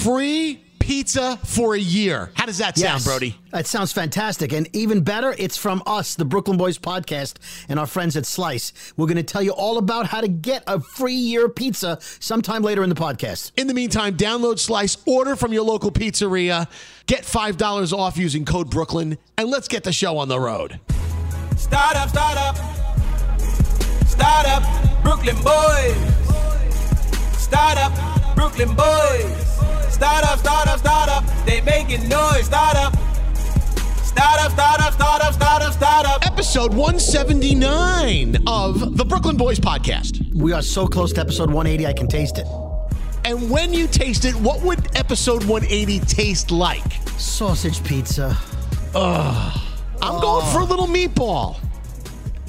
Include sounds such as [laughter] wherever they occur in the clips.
Free pizza for a year. How does that sound, Yes. Brody? That sounds fantastic. And even better, it's from us, the Brooklyn Boys podcast, and our friends at Slice. We're going to tell you all about how to get a free year pizza sometime later in the podcast. In the meantime, download Slice, order from your local pizzeria, get $5 off using code Brooklyn, and let's get the show on the road. Start up, start up. Start up, Brooklyn boys. Start up, Brooklyn boys. Start up, start up, start up. They making noise. Start up. Start up, start up, start up, start up, start up. Episode 179 of the Brooklyn Boys podcast. We are so close to episode 180, I can taste it. And when you taste it, what would episode 180 taste like? Sausage pizza. Ugh. I'm going for a little meatball.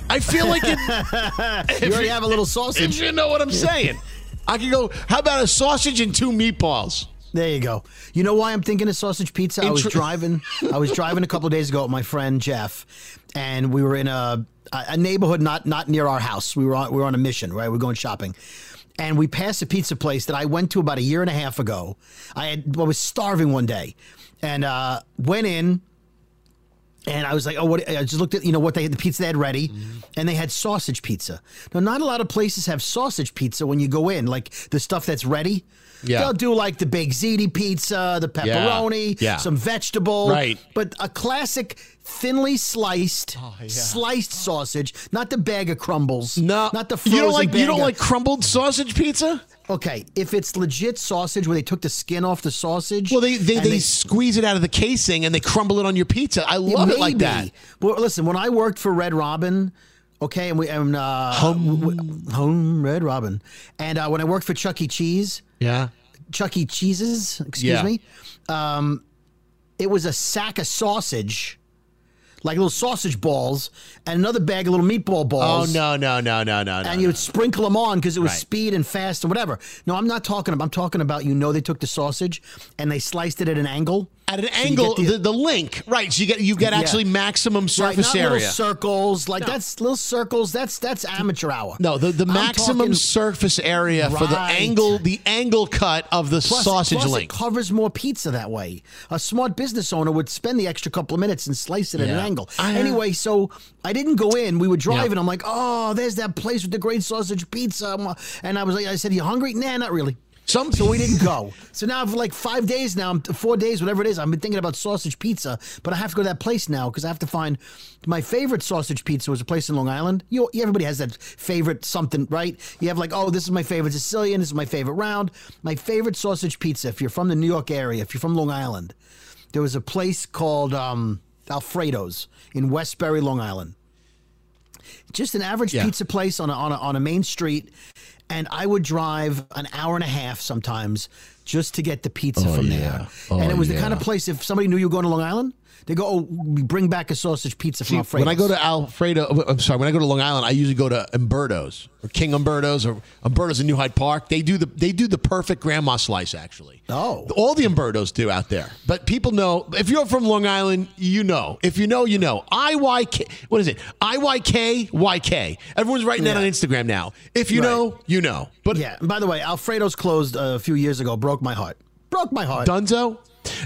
I feel like it. [laughs] You already have a little if sausage. you know what I'm saying. I could go, how about a sausage and two meatballs? There you go. You know why I'm thinking of sausage pizza? I was driving. I was driving a couple of days ago with my friend Jeff, and we were in a a neighborhood not not near our house. We were on we were on a mission, right? We are going shopping, and we passed a pizza place that I went to about a year and a half ago. I had I was starving one day, and uh, went in. And I was like, oh, what? I just looked at, you know, what they had, the pizza they had ready, Mm-hmm. and they had sausage pizza. Now, not a lot of places have sausage pizza when you go in, like the stuff that's ready. Yeah. They'll do like the big ziti pizza, the pepperoni, Yeah. some vegetable. Right. But a classic thinly sliced, sliced sausage, not the bag of crumbles. No, Not the frozen you don't like you don't of- like crumbled sausage pizza. Okay, if it's legit sausage where they took the skin off the sausage. Well, they they, and they, squeeze it out of the casing and they crumble it on your pizza. I love it like that. Well, listen, when I worked for Red Robin, okay, and we and uh, home, home Red Robin, and uh, when I worked for Chuck E. Cheese, Yeah. Chuck E. Cheese's, excuse Yeah. me, um, it was a sack of sausage, like little sausage balls, and another bag of little meatball balls. Oh no no no no no no. And you would sprinkle them on because it was Right. speed and fast and whatever. No, I'm not talking about. I'm talking about. You know, they took the sausage and they sliced it at an angle. At an So angle, get the, the link, right? So you get you get Yeah. actually maximum Right, surface not area. little circles. Like that's little circles. That's that's amateur hour. no, the, the I'm maximum talking- surface area for the angle, the angle cut of the Plus, sausage plus link. it covers more pizza that way. A smart business owner would spend the extra couple of minutes and slice it at an angle. I- anyway, so I didn't go in. We were driving. Yeah. I'm like, oh, there's that place with the great sausage pizza. Uh, And I was like, I said, you hungry? Nah, not really. Some so we didn't go. [laughs] So now for like five days now, four days, whatever it is. I've been thinking about sausage pizza, but I have to go to that place now because I have to find my favorite sausage pizza was a place in Long Island. You everybody has that favorite something, right? You have like, oh, this is my favorite Sicilian. This is my favorite round. My favorite sausage pizza. If you're from the New York area, if you're from Long Island, there was a place called um, Alfredo's in Westbury, Long Island. Just an average Yeah. pizza place on a, on a on a main street, and I would drive an hour and a half sometimes just to get the pizza Oh, from yeah. there. Oh, and it oh, was the kind of place if somebody knew you were going to Long Island, they go, "Oh, we bring back a sausage pizza from See, Alfredo's." when I go to Alfredo, oh, I'm sorry, when I go to Long Island, I usually go to Umberto's or King Umberto's or Umberto's in New Hyde Park. They do the they do the perfect grandma slice actually. Oh. all the Umberto's do out there. But people know if you're from Long Island, you know. If you know, you know. I Y K. What is it? I Y K Y K. Everyone's writing that on Instagram now. If you Right. know, you know. But yeah. And by the way, Alfredo's closed a few years ago. Broke my heart. Broke my heart. Dunzo.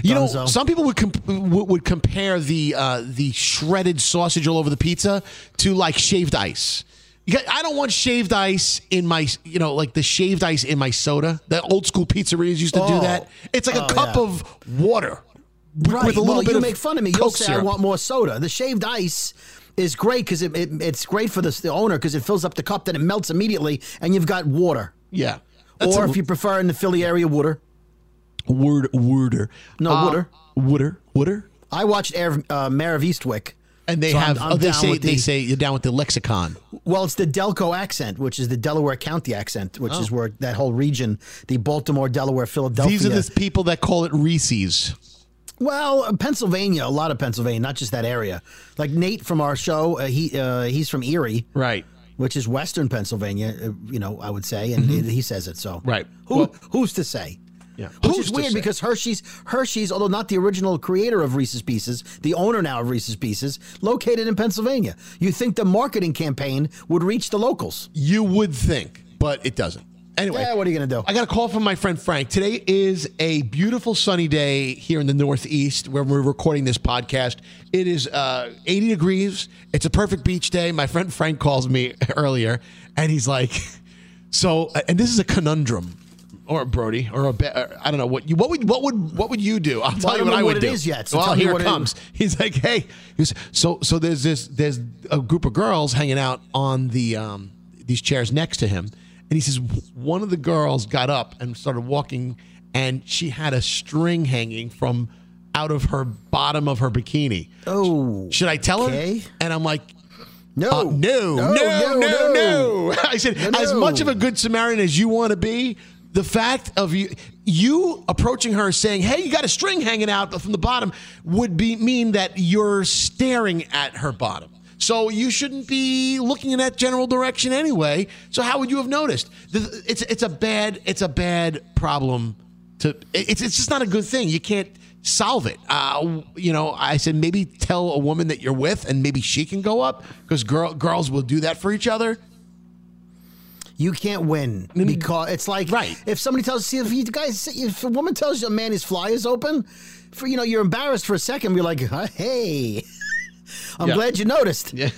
You know, some people would comp- would compare the uh, the shredded sausage all over the pizza to like shaved ice. I don't want shaved ice in my, you know, like the shaved ice in my soda. The old school pizzerias used to do Oh. that. It's like a Oh, cup yeah. of water with, Right. with a little well, bit you of make fun of me. You'll say syrup. I want more soda. The shaved ice is great because it, it, it's great for the, the owner because it fills up the cup, then it melts immediately, and you've got water. yeah. That's or a- if you prefer in the Philly area, water. Word worder. No, Uh, water. Wooder. Wooder. I watched Air, uh, Mare of Eastwick. And they So I'm- have I'm oh, they say they the- say you're down with the lexicon. Well, it's the Delco accent, which is the Delaware County accent, which Oh. is where that whole region, the Baltimore, Delaware, Philadelphia. These are the people that call it Reese's. Well, Pennsylvania, a lot of Pennsylvania, not just that area. Like Nate from our show, uh, he uh, he's from Erie, Right. which is Western Pennsylvania. Uh, you know, I would say, and he says it. So, Right. Who Well- who's to say? Yeah. Which Who's is weird because Hershey's Hershey's, although not the original creator of Reese's Pieces, the owner now of Reese's Pieces, located in Pennsylvania. You think the marketing campaign would reach the locals? You would think, but it doesn't. Anyway, Yeah, what are you gonna do? I got a call from my friend Frank. Today is a beautiful sunny day here in the Northeast where we're recording this podcast. It is uh, 80 degrees. It's a perfect beach day. My friend Frank calls me [laughs] earlier, and he's like, [laughs] "So," and this is a conundrum. Or Brody, or a be- or I don't know what you what would what would what would you do? I'll tell you what I would what do. is yet, so well, here it it- comes. [laughs] He's like, hey, he's, so so there's this there's a group of girls hanging out on the um, these chairs next to him, and he says one of the girls got up and started walking, and she had a string hanging from out of her bottom of her bikini. Oh, Should I tell okay. her? And I'm like, no, uh, no, no, no, no, no, no, [laughs] I said, No, as much of a good Samaritan as you want to be, the fact of you you approaching her saying, "Hey, you got a string hanging out from the bottom," would be mean that you're staring at her bottom. So you shouldn't be looking in that general direction anyway. So how would you have noticed? It's it's a bad it's a bad problem to it's it's just not a good thing. You can't solve it. Uh, you know, I said maybe tell a woman that you're with, and maybe she can go up because girl girls will do that for each other. You can't win because it's like. Right. if somebody tells see if you guys if a woman tells you a man his fly is open, for you know you're embarrassed for a second. You're like, hey, [laughs] I'm Yeah. glad you noticed. Yeah.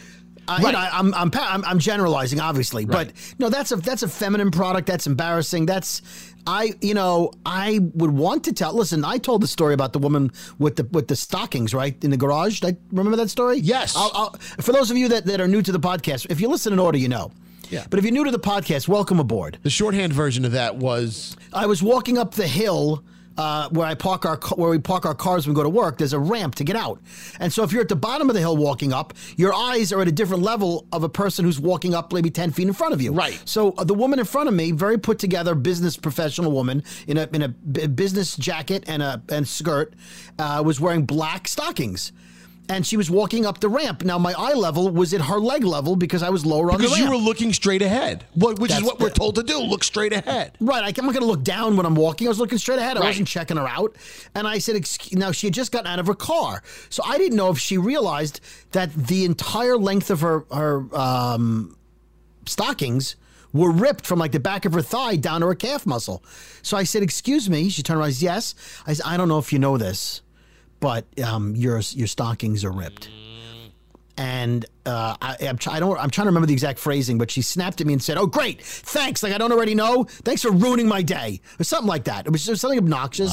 Uh, you Right. know, I'm, I'm I'm I'm generalizing, obviously, but no, that's a that's a feminine product. That's embarrassing. That's I you know I would want to tell. Listen, I told the story about the woman with the with the stockings right in the garage. I, remember that story? Yes. I'll, I'll, for those of you that, that are new to the podcast, if you listen in order, you know. Yeah. But if you're new to the podcast, welcome aboard. The shorthand version of that was I was walking up the hill uh, where I park our where we park our cars when we go to work. There's a ramp to get out, and so if you're at the bottom of the hill walking up, your eyes are at a different level of a person who's walking up maybe ten feet in front of you. Right. So uh, the woman in front of me, very put together business professional woman in a in a b- business jacket and a and skirt, uh, was wearing black stockings. And she was walking up the ramp. Now my eye level was at her leg level because I was lower on the ramp. because you were looking straight ahead, which is That's what we're told to do: look straight ahead. Right, I'm not going to look down when I'm walking. I was looking straight ahead. I Right. wasn't checking her out. And I said, "Excuse-" now she had just gotten out of her car, so I didn't know if she realized that the entire length of her her um, stockings were ripped from like the back of her thigh down to her calf muscle. So I said, "Excuse me." She turned around. Yes. I said, "I don't know if you know this, but um, your your stockings are ripped." and uh, I, I'm, I don't. I'm trying to remember the exact phrasing, but she snapped at me and said, "Oh, great, thanks. Like I don't already know. Thanks for ruining my day, or something like that. It was just something obnoxious."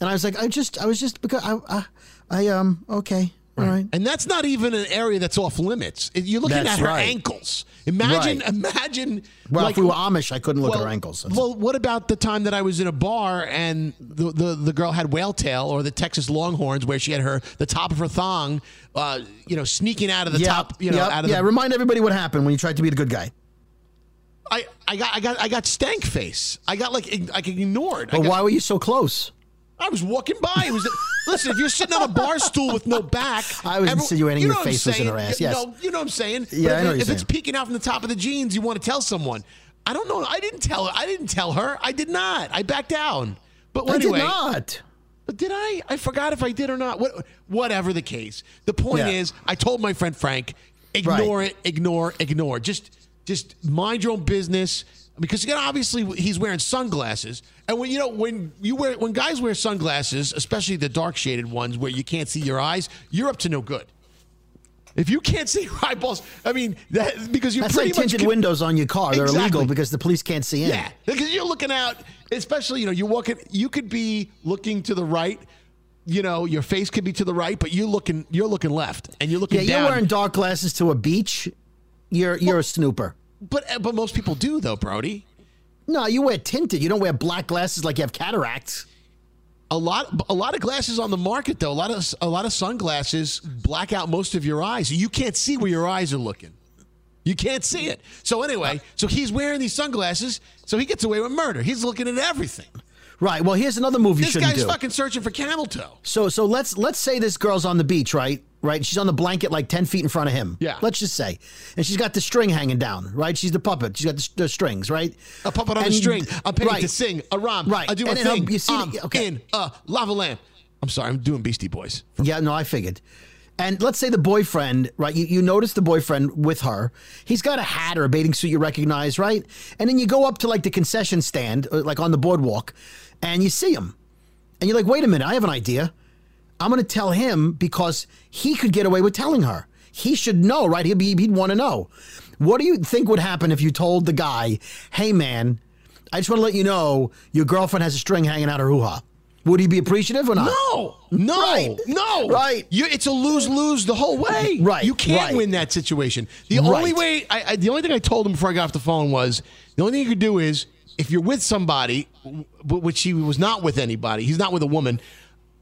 and I was like, "I just, I was just because I, I, I um, okay, all right." And that's not even an area that's off limits. You're looking That's at her right. ankles. Imagine, Right. imagine. Well, like, if we were Amish, I couldn't look well, at her ankles. That's- Well, what about the time that I was in a bar and the, the, the girl had whale tail or the Texas Longhorns where she had her the top of her thong, uh, you know, sneaking out of the yeah, top, you know, yeah, out of yeah. the. Remind everybody what happened when you tried to be the good guy. I, I got I got I got stank face. I got like ig- like ignored. I But got- why were you so close? I was walking by. It was listen. If you're sitting on a bar stool with no back, I was insinuating you your know I'm face was in her ass, You yes. know, you know what I'm saying. Yeah, But I if, know if it's peeking out from the top of the jeans, you want to tell someone. I don't know. I didn't tell her. I didn't tell her. I did not. I backed down. But I anyway, did not. but did I? I forgot if I did or not. What, whatever the case. The point Yeah. is, I told my friend Frank, ignore Right. it, ignore, ignore. Just, just mind your own business. Because again, obviously he's wearing sunglasses, and when you know when you wear when guys wear sunglasses, especially the dark shaded ones where you can't see your eyes, you're up to no good. If you can't see your eyeballs, I mean, that, because you're That's pretty like much tinted windows on your car. They're Exactly. illegal because the police can't see in. yeah, because you're looking out, especially you know you're walking. You could be looking to the right. You know, your face could be to the right, but you're looking you're looking left, and you're looking Yeah, down. you're wearing dark glasses to a beach. You're you're a snooper. but but most people do though, Brody. No, you wear tinted. You don't wear black glasses like you have cataracts. A lot a lot of glasses on the market though. A lot of a lot of sunglasses black out most of your eyes, you can't see where your eyes are looking. You can't see it. So anyway, so he's wearing these sunglasses, so he gets away with murder. He's looking at everything. Right. Well, here's another movie. This guy's do. fucking searching for camel toe. So so let's let's say this girl's on the beach, right? Right. She's on the blanket like ten feet in front of him. Yeah. Let's just say, and she's got the string hanging down, right? She's the puppet. She's got the, the strings, right? A puppet on And- a string. I'm paid right. to sing a rhyme. Right. I do And a thing. you see the- I'm okay. in a lava lamp. I'm sorry. I'm doing Beastie Boys. Yeah, no, I figured. And let's say the boyfriend, right? You, you notice the boyfriend with her. He's got a hat or a bathing suit you recognize, right? And then you go up to like the concession stand, uh, like on the boardwalk, and you see him. And you're like, wait a minute, I have an idea. I'm going to tell him because he could get away with telling her. He should know, right? He'd, be, he'd want to know. What do you think would happen if you told the guy, hey, man, I just want to let you know your girlfriend has a string hanging out her hoo ha? Would he be appreciative or not? No, no, Right. no. Right. You, it's a lose lose the whole way. Right, You can't right. win that situation. The only way, I, I, the only thing I told him before I got off the phone was the only thing you could do is if you're with somebody, which he was not with anybody. He's not with a woman.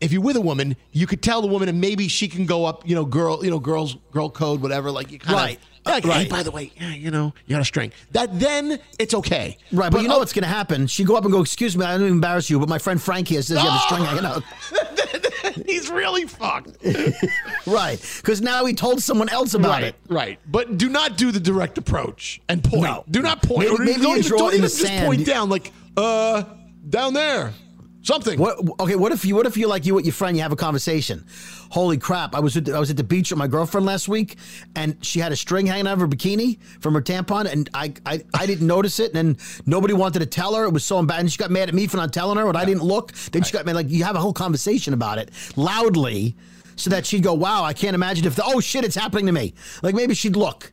If you're with a woman, you could tell the woman, and maybe she can go up. You know, girl, you know, girls, girl code, whatever. Like you kind Right. of, like, hey, Right. by the way, yeah, you know, you got a string. That then it's okay. Right, but, you know oh, what's going to happen? She go up and go, "Excuse me, I don't embarrass you, but my friend Frank here says you have a string hanging out." [laughs] he's really fucked. [laughs] Right, because now he told someone else about right, it. Right, but do not do the direct approach and point. No. Do not point. Maybe- Or maybe don't even, don't even just sand. point down, like uh, down there, something. What? Okay, what if you? What if you like you with your friend? You have a conversation. Holy crap! I was at I was at the beach with my girlfriend last week, and she had a string hanging out of her bikini from her tampon, and I I, I didn't notice it, and then nobody wanted to tell her. It was so embarrassing. She got mad at me for not telling her, and I didn't look. Then she got mad. Like you have a whole conversation about it loudly, so that she'd go, "Wow, I can't imagine if the oh shit, it's happening to me." Like maybe she'd look.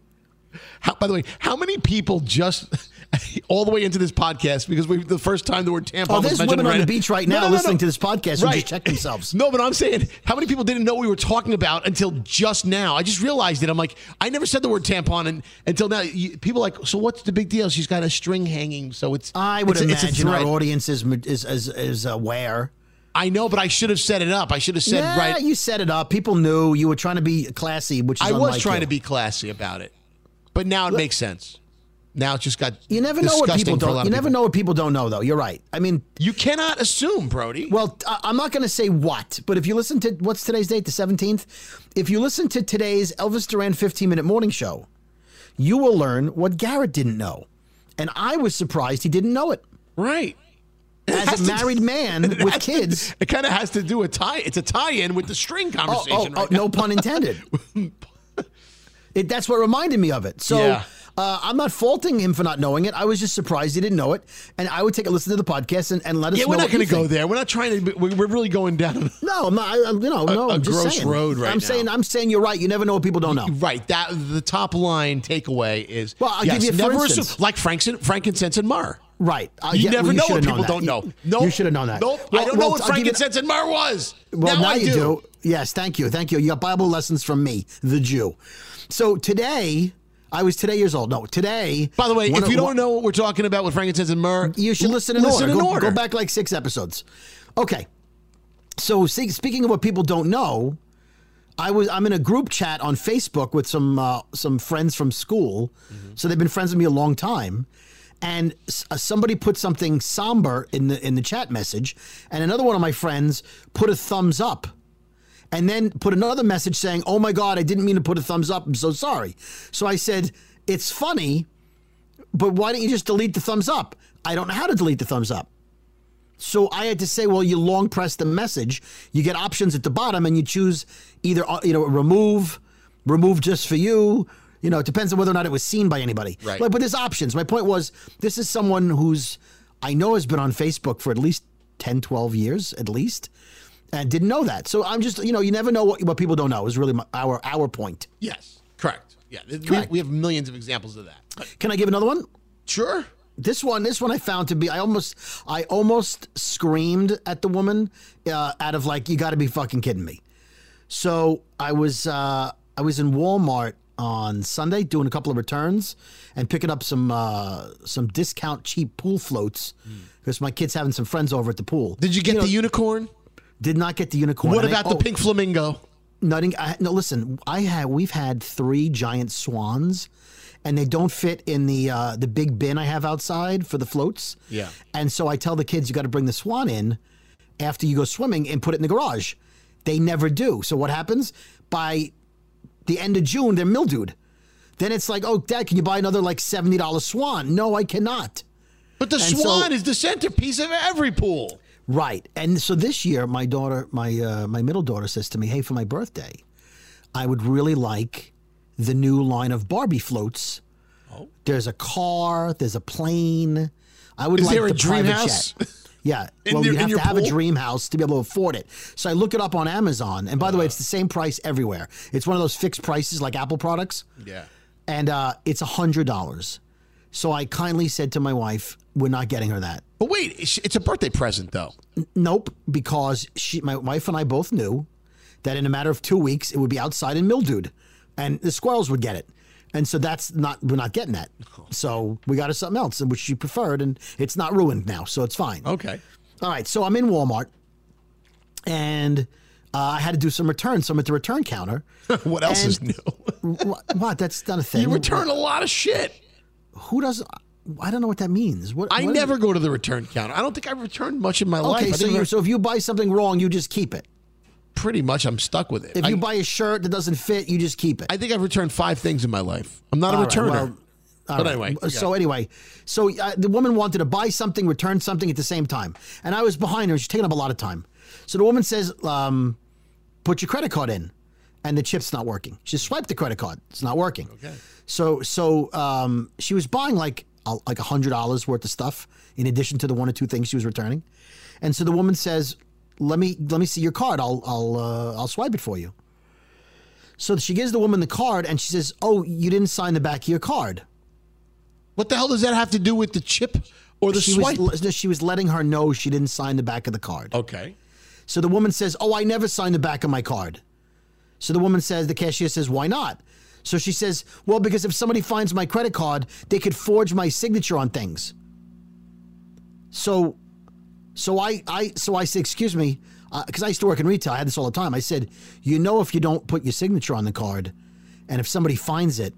How, by the way, how many people just [laughs] all the way into this podcast because we the first time the word tampon Oh, there's women on the beach right now no, no, no. listening to this podcast who just check themselves. [laughs] No, but I'm saying how many people didn't know we were talking about until just now? I just realized it. I'm like, I never said the word tampon and, until now. You, people are like, so what's the big deal? She's got a string hanging, so it's. I would it's a- it's imagine our audience is is is, is aware. I know, but I should have set it up. I should have said yeah, right. you set it up. People knew you were trying to be classy, which is I was trying you. to be classy about it, but now it makes sense. Now it just got. You never know what people don't. You never people. know what people don't know, though. You're right. I mean, You cannot assume, Brody. well, I'm not going to say what, but if you listen to what's today's date, the 17th. If you listen to today's Elvis Duran 15 minute morning show, you will learn what Garrett didn't know, and I was surprised he didn't know it. right. As a to- married man [laughs] with has to- kids. it kind of has to do a tie. It's a tie-in with the string Oh, oh conversation. oh, oh, right no pun intended. [laughs] it, that's what reminded me of it. So Yeah. Uh, I'm not faulting him for not knowing it. I was just surprised he didn't know it, and I would take a listen to the podcast and, and let us. Yeah, know we're not going to go there. We're not trying to. We're really going down. No, I'm not. I, you know, no, a I'm just gross saying. road right I'm now. saying, I'm saying you're right. You never know what people don't know. Right. That the top line takeaway is. Well, I'll yes, give you never instance. assume, like Franks- frankincense and myrrh. Right. Uh, You yeah, never well, know what people don't know. Nope. You should have known that. Nope. I don't know what I'll frankincense and myrrh was. Well, now, now, I you do. do. Yes, thank you, thank you. You got Bible lessons from me, the Jew. So today, I was today years old. No, today. By the way, if you of- don't know what we're talking about with frankincense and myrrh, you should listen in listen order. in go, order. go back like six episodes. Okay. So see, speaking of what people don't know, I was I'm in a group chat on Facebook with some uh, some friends from school. So they've been friends with me a long time. And uh, somebody put something somber in the in the chat message, and another one of my friends put a thumbs up, and then put another message saying, "Oh my God, I didn't mean to put a thumbs up. I'm so sorry." So I said, "It's funny, but why don't you just delete the thumbs up?" I don't know how to delete the thumbs up. So I had to say, well, you long press the message. You get options at the bottom, and you choose either uh, you know remove, remove just for you. You know, it depends on whether or not it was seen by anybody. Right. But, but there's options. My point was, this is someone who's I know has been on Facebook for at least 10, 12 years at least, and didn't know that. So I'm just you know you never know what what people don't know is really my, our our point. Yes, correct. Yeah, we- Correct. We, have millions of examples of that. But Can I give another one? sure. This one, this one, I found to be. I almost, I almost screamed at the woman uh, out of like, you got to be fucking kidding me. So I was, uh, I was in Walmart on Sunday doing a couple of returns and picking up some, uh, some discount cheap pool floats because my kid's having some friends over at the pool. Did you get know, the unicorn? Did not get the unicorn. What And I- about the oh, pink flamingo? nutting. I, no, listen. I had we've had three giant swans, and they don't fit in the uh, the big bin I have outside for the floats. Yeah. And so I tell the kids, you got to bring the swan in after you go swimming and put it in the garage. They never do. So what happens? By the end of June, they're mildewed. Then it's like, oh, Dad, can you buy another like seventy dollars swan? No, I cannot. But the so- swan is the centerpiece of every pool. Right. And so this year, my daughter, my uh, my middle daughter says to me, "Hey, for my birthday, I would really like the new line of Barbie floats. Oh. There's a car, there's a plane. I would Is like there a the dream private house? jet. Yeah. [laughs] Well, your- you have to have a dream house to be able to afford it. So I look it up on Amazon, and by the way, it's the same price everywhere. It's one of those fixed prices like Apple products Yeah. and uh, it's a hundred dollars. So I kindly said to my wife, "We're not getting her that." But wait, it's it's a birthday present though. Nope, because she, my wife and I both knew that in a matter of two weeks it would be outside and mildewed, and the squirrels would get it, and so that's not we're not getting that. [laughs] So we got her something else, which she preferred, and it's not ruined now, so it's fine. Okay. All right, so I'm in Walmart, and uh, I had to do some returns. So I'm at the return counter. [laughs] what else And- is new? what, what? That's not a thing. You return a lot of shit. Who doesn't? I don't know what that means. What? I what never go to the return counter. I don't think I've returned much in my life. Okay, so so if you buy something wrong, you just keep it. pretty much I'm stuck with it. If I, you buy a shirt that doesn't fit, you just keep it. I think I've returned five things in my life. I'm not a All right, returner. well, all but right. anyway, so anyway, so uh, the woman wanted to buy something, return something at the same time, and I was behind her. She's taking up a lot of time. So the woman says, um, "Put your credit card in," and the chip's not working. She swiped the credit card; it's not working. Okay. So so um, she was buying like a, like a hundred dollars worth of stuff in addition to the one or two things she was returning, and so the woman says, "Let me let me see your card. I'll I'll uh, I'll swipe it for you." So she gives the woman the card, and she says, "Oh, you didn't sign the back of your card." what the hell does that have to do with the chip or the she swipe? was no, she was letting her know she didn't sign the back of the card. okay. So the woman says, "Oh, I never signed the back of my card." So the woman says, the cashier says, "Why not?" So she says, "Well, because if somebody finds my credit card, they could forge my signature on things." So, so I, I, so I said, "Excuse me," uh, because I used to work in retail. I had this all the time. I said, "You know, if you don't put your signature on the card, and if somebody finds it,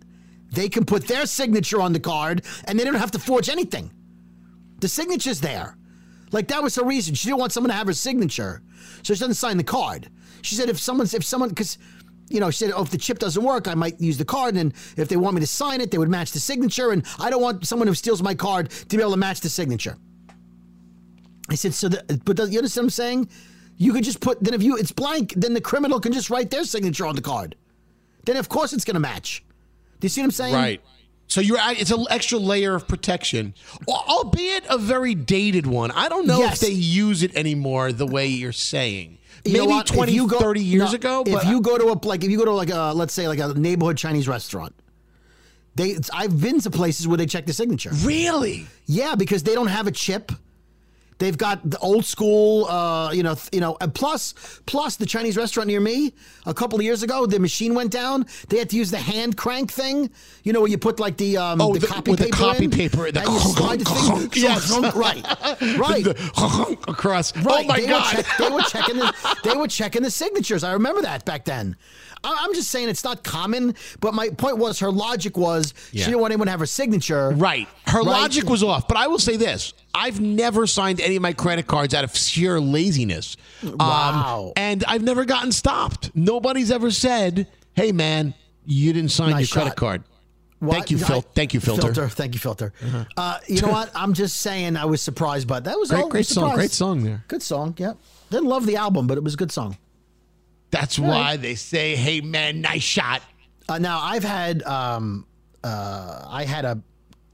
they can put their signature on the card, and they don't have to forge anything." The signature's there. Like that was her reason. She didn't want someone to have her signature, so she doesn't sign the card. She said if someone's if someone because you know she said oh if the chip doesn't work I might use the card and if they want me to sign it they would match the signature and I don't want someone who steals my card to be able to match the signature. I said so, the, but does, you understand what I'm saying? You could just put then if you it's blank then the criminal can just write their signature on the card. Then of course it's going to match. Do you see what I'm saying? Right. So you're it's an extra layer of protection, albeit a very dated one. I don't know Yes. if they use it anymore the way you're saying. You know Maybe what? 20, you go- 30 years no, ago. if you go to a like if you go to like a let's say like a neighborhood Chinese restaurant, they it's- I've been to places where they check the signature. really, Yeah, because they don't have a chip. They've got the old school, uh, you know, th- you know. Plus, plus the Chinese restaurant near me a couple of years ago, the machine went down. They had to use the hand crank thing, you know, where you put like the um, Oh, the, the- copy with the paper copy in, paper, the and you [laughs] slide the thing, [laughs] yes. right, [laughs] right. across. Right. Oh my they god! Were check, they were checking the they were checking the signatures. I remember that back then. I- I'm just saying it's not common, but my point was her logic was Yeah. she didn't want anyone to have her signature. Right. Her Right. logic was off. But I will say this I've never signed any of my credit cards out of sheer laziness. Um, Wow. and I've never gotten stopped. Nobody's ever said, hey, man, you didn't sign Nice your credit card. What? Thank you, Phil. Thank you, Filter. Uh-huh. Thank you, Filter. Uh, you know what? I'm just saying I was surprised, but that was a Great- great song. Great song there. Good song. Yep. Didn't love the album, but it was a good song. That's why they say, hey, man, nice shot. Uh, now I've had um, uh, I had a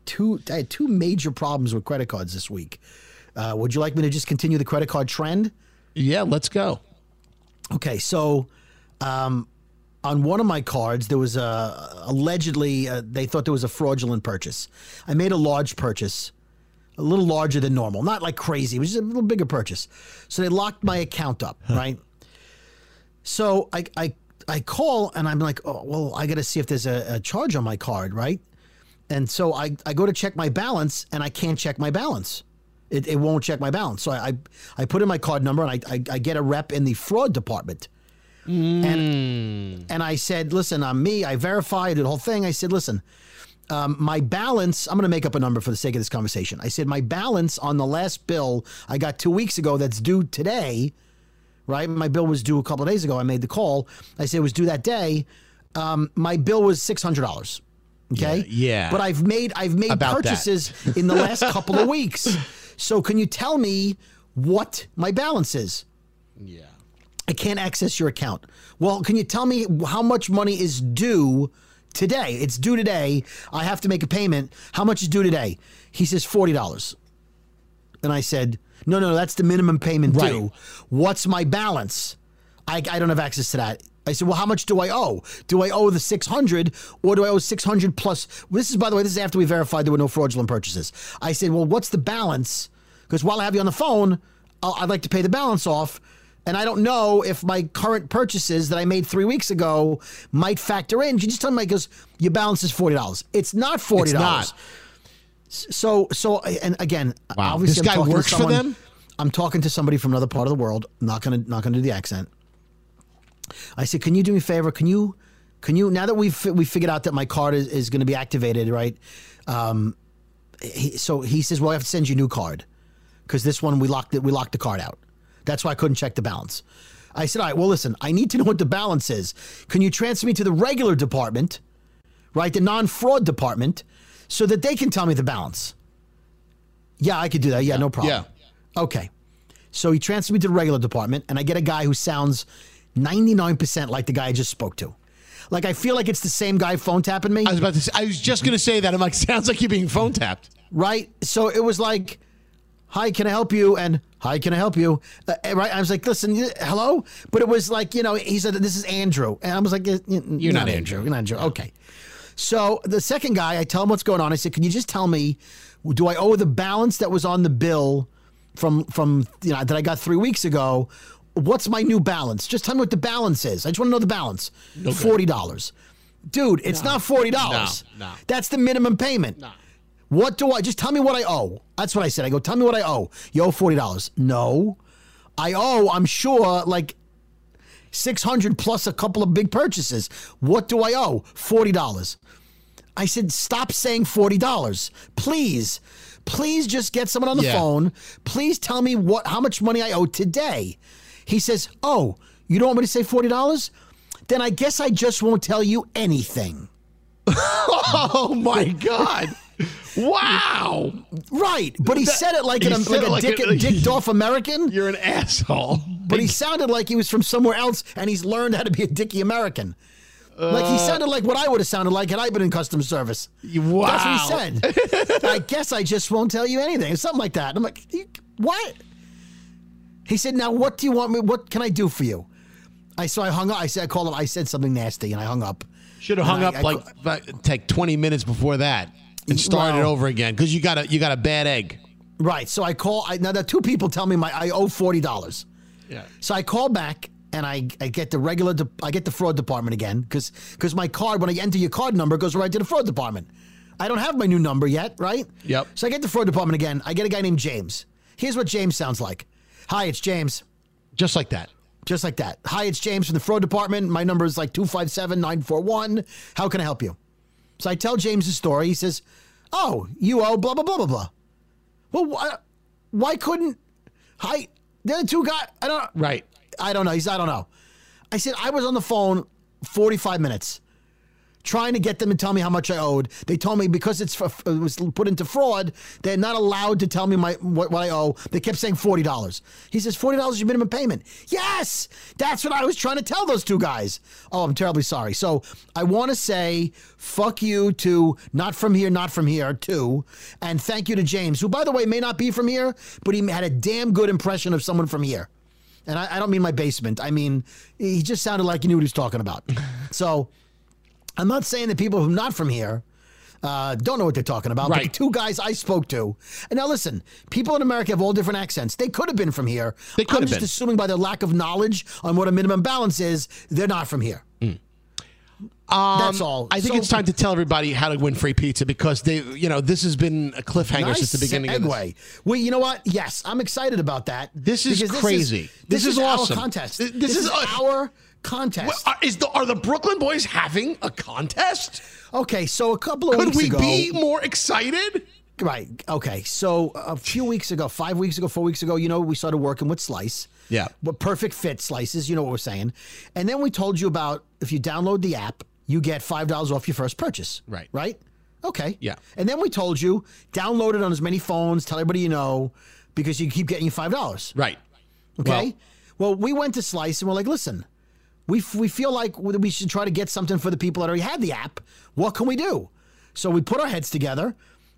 two I had two major problems with credit cards this week. Uh, would you like me to just continue the credit card trend? Yeah, let's go. Okay, so um, on one of my cards, there was a allegedly uh, they thought there was a fraudulent purchase. I made a large purchase, a little larger than normal, not like crazy. It was just a little bigger purchase. So they locked my account up, right? So I I I call and I'm like, oh well, I got to see if there's a, a charge on my card, right? And so I, I go to check my balance and I can't check my balance. It, it won't check my balance. So I, I, I put in my card number and I, I, I get a rep in the fraud department. And, and I said, listen, I'm me. I verified the whole thing. I said, listen, um, my balance, I'm going to make up a number for the sake of this conversation. I said, my balance on the last bill I got two weeks ago that's due today, right? My bill was due a couple of days ago. I made the call. I said it was due that day. Um, my bill was $600. Okay. Yeah, yeah. But I've made I've made About purchases in the last [laughs] couple of weeks. So can you tell me what my balance is? Yeah. I can't access your account. Well, can you tell me how much money is due today? It's due today. I have to make a payment. How much is due today? He says $40. And I said, no, no, that's the minimum payment Right. due. What's my balance? I, I don't have access to that. I said, well, how much do I owe? Do I owe the 600 or do I owe 600 plus? This is, by the way, this is after we verified there were no fraudulent purchases. I said, well, what's the balance? Because while I have you on the phone, I'll, I'd like to pay the balance off. And I don't know if my current purchases that I made three weeks ago might factor in. You just tell me, goes, your balance is $40. It's not $40. It's not. So, so, and again, Wow. obviously, This I'm guy to works for them? I'm talking to somebody from another part of the world. Not gonna, not gonna do the accent. I said, "Can you do me a favor? Can you, can you? Now that we've we figured out that my card is, is going to be activated, right? Um, he, so he says, "Well, I have to send you a new card because this one we locked it. We locked the card out. That's why I couldn't check the balance." I said, "All right. Well, listen. I need to know what the balance is. Can you transfer me to the regular department, right? The non-fraud department, so that they can tell me the balance." Yeah, I could do that. Yeah, no problem. Yeah. Okay. So he transferred me to the regular department, and I get a guy who sounds 99% like the guy I just spoke to. Like, I feel like it's the same guy phone tapping me, I was about to say, I was just going to say that. I'm like, [laughs] sounds like you're being phone tapped. right? So it was like, Hi, can I help you? And Hi, can I help you? Uh, right? I was like, Listen, hello? But it was like, you know, he said, This is Andrew. And I was like, "Y- y- You're not Andrew. You're not Andrew. Okay. So the second guy, I tell him what's going on. I said, "Can you just tell me, do I owe the balance that was on the bill from from you know that I got three weeks ago? What's my new balance? Just tell me what the balance is. I just want to know the balance. Forty dollars, dude. It's not forty dollars. No, no. That's the minimum payment. No. What do I? Just tell me what I owe. That's what I said. I go, tell me what I owe. You owe forty dollars. No, I owe. I'm sure like 600 plus a couple of big purchases. What do I owe? $40. I said, stop saying $40. Please, please just get someone on the Yeah. phone. Please tell me what how much money I owe today. He says, Oh, you don't want me to say $40? Then I guess I just won't tell you anything. [laughs] Oh my God. Wow. Right. But he said it like, an, like it a dick, a- dicked [laughs] off American. You're an asshole. But he sounded like he was from somewhere else and he's learned how to be a dicky American. like he uh. sounded like what I would have sounded like had I been in customer service. Wow. That's what he said. [laughs] I guess I just won't tell you anything. Something like that. I'm like, what? He said, now what do you want me? What can I do for you? I so I hung up. I said, I called him. I said something nasty, and I hung up. Should have hung I- up I like fi- take 20 minutes before that and started Well- over again because you got a you got a bad egg. Right. So I call. I, now the two people tell me my I owe forty dollars. Yeah. So I call back and I, I get the regular de- I get the fraud department again because because my card when I enter your card number goes right to the fraud department. I don't have my new number yet, right? Yep. So I get the fraud department again. I get a guy named James. Here's what James sounds like. Hi, it's James. Just like that. Just like that. Hi, it's James from the fraud department. My number is like 257 941. How can I help you? So I tell James the story. He says, Oh, you owe blah, blah, blah, blah, blah. Well, why, why couldn't I? The two guys, I don't Right. I don't know. He's, I don't know. I said, I was on the phone 45 minutes trying to get them to tell me how much I owed. They told me because it's for, it was put into fraud, they're not allowed to tell me my what, what I owe. They kept saying forty dollars. He says forty dollars is your minimum payment. Yes, that's what I was trying to tell those two guys. Oh, I'm terribly sorry. So I want to say fuck you to not from here, not from here too, and thank you to James, who by the way may not be from here, but he had a damn good impression of someone from here. And I, I don't mean my basement. I mean, he just sounded like he knew what he was talking about. [laughs] so I'm not saying that people who are not from here uh, don't know what they're talking about. But the two guys I spoke to, and now listen, people in America have all different accents. They could have been from here. They could I'm have just been. assuming by their lack of knowledge on what a minimum balance is, they're not from here. That's all. Um, I think So- it's time to tell everybody how to win free pizza because they, you know, this has been a cliffhanger Nice since the beginning of this. segue. Well, you know what? Yes, I'm excited about that. This is crazy. This, This is is, awesome. Our contest. Th- This, this is, is our contest. Well, are, is the, are the Brooklyn boys having a contest? okay, so a couple of weeks. Could we ago, be more excited? Right. Okay. So a few weeks ago, five weeks ago, four weeks ago, you know, we started working with Slice. Yeah. But perfect fit slices, you know what we're saying. And then we told you about if you download the app, you get five dollars off your first purchase. Right. Right? Okay. Yeah. And then we told you, download it on as many phones, tell everybody you know, because you keep getting your five dollars. Right. Okay. Well, we went to Slice and we're like, listen, we, f- we feel like we should try to get something for the people that already had the app. What can we do? So we put our heads together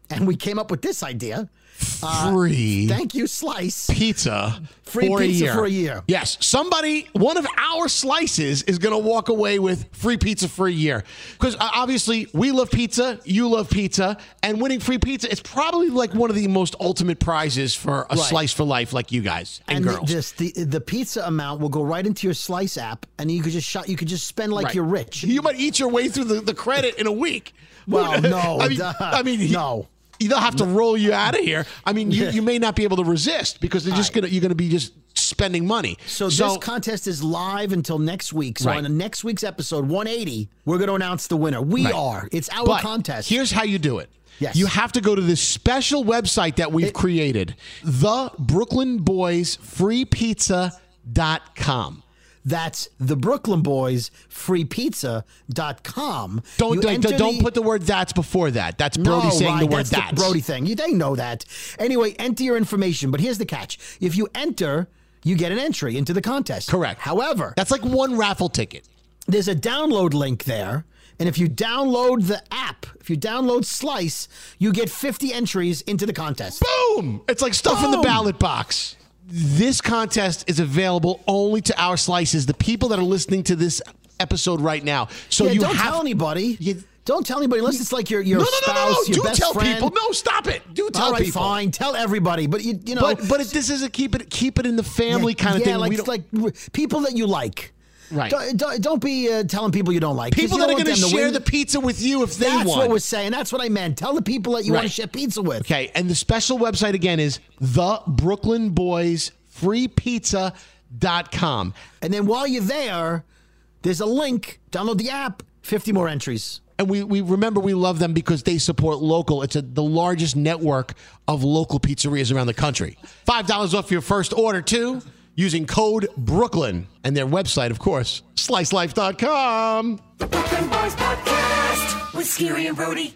and we came up with this idea. Free Thank you, Slice. pizza Free for pizza a year. for a year. Yes, somebody, one of our slices is going to walk away with free pizza for a year. Because uh, obviously, we love pizza, you love pizza, and winning free pizza is probably like one of the most ultimate prizes for a Right. slice for life, like you guys and, And girls. this, the the pizza amount will go right into your Slice app, and you could just shot. You could just spend like Right. you're rich. You might eat your way through the, the credit in a week. Well, [laughs] no, I mean. I mean, No. They'll have to mm. roll you out of here. I mean, you, you [laughs] may not be able to resist because they're just gonna you're gonna be just spending money. So, this contest is live until next week. So Right. on the next week's episode 180, we're going to announce the winner. We Right. are. It's our But contest. Here's how you do it. Yes. You have to go to this special website that we've created, the Brooklyn Boys Free Pizza.com. That's the Brooklyn Boys freepizza.com. Don't don't, don't put the word that's before that. That's Brody no, saying right, the word that's that's. the Brody thing. You, they know that. Anyway, enter your information. But here's the catch: if you enter, you get an entry into the contest. Correct. However, That's like one raffle ticket. there's a download link there. And if you download the app, if you download Slice, you get 50 entries into the contest. Boom! It's like stuff in the ballot box. This contest is available only to our slices, the people that are listening to this episode right now. So yeah, you don't have tell anybody. You- don't tell anybody unless it's like your, your no, no, no, spouse, no, no. your Do best tell friend. people. No, stop it. Do tell All right, people. fine. Tell everybody. But you, you know, But but it, this is a keep it keep it in the family yeah, kind of yeah, thing. like like people that you like. Right. Don't, don't, don't be uh, telling people you don't like. people that are going to share win. the pizza with you if they That's want. That's what we're saying. That's what I meant. Tell the people that you want to share pizza with. Okay, and the special website again is the Brooklyn Boys freepizza.com. And then while you're there, there's a link. Download the app. 50 more entries. And we, we remember we love them because they support local. It's a, the largest network of local pizzerias around the country. $5 off your first order, too, using code Brooklyn. And their website, of course, slicelife.com. The Brooklyn Boys Podcast with Skeery and Brody.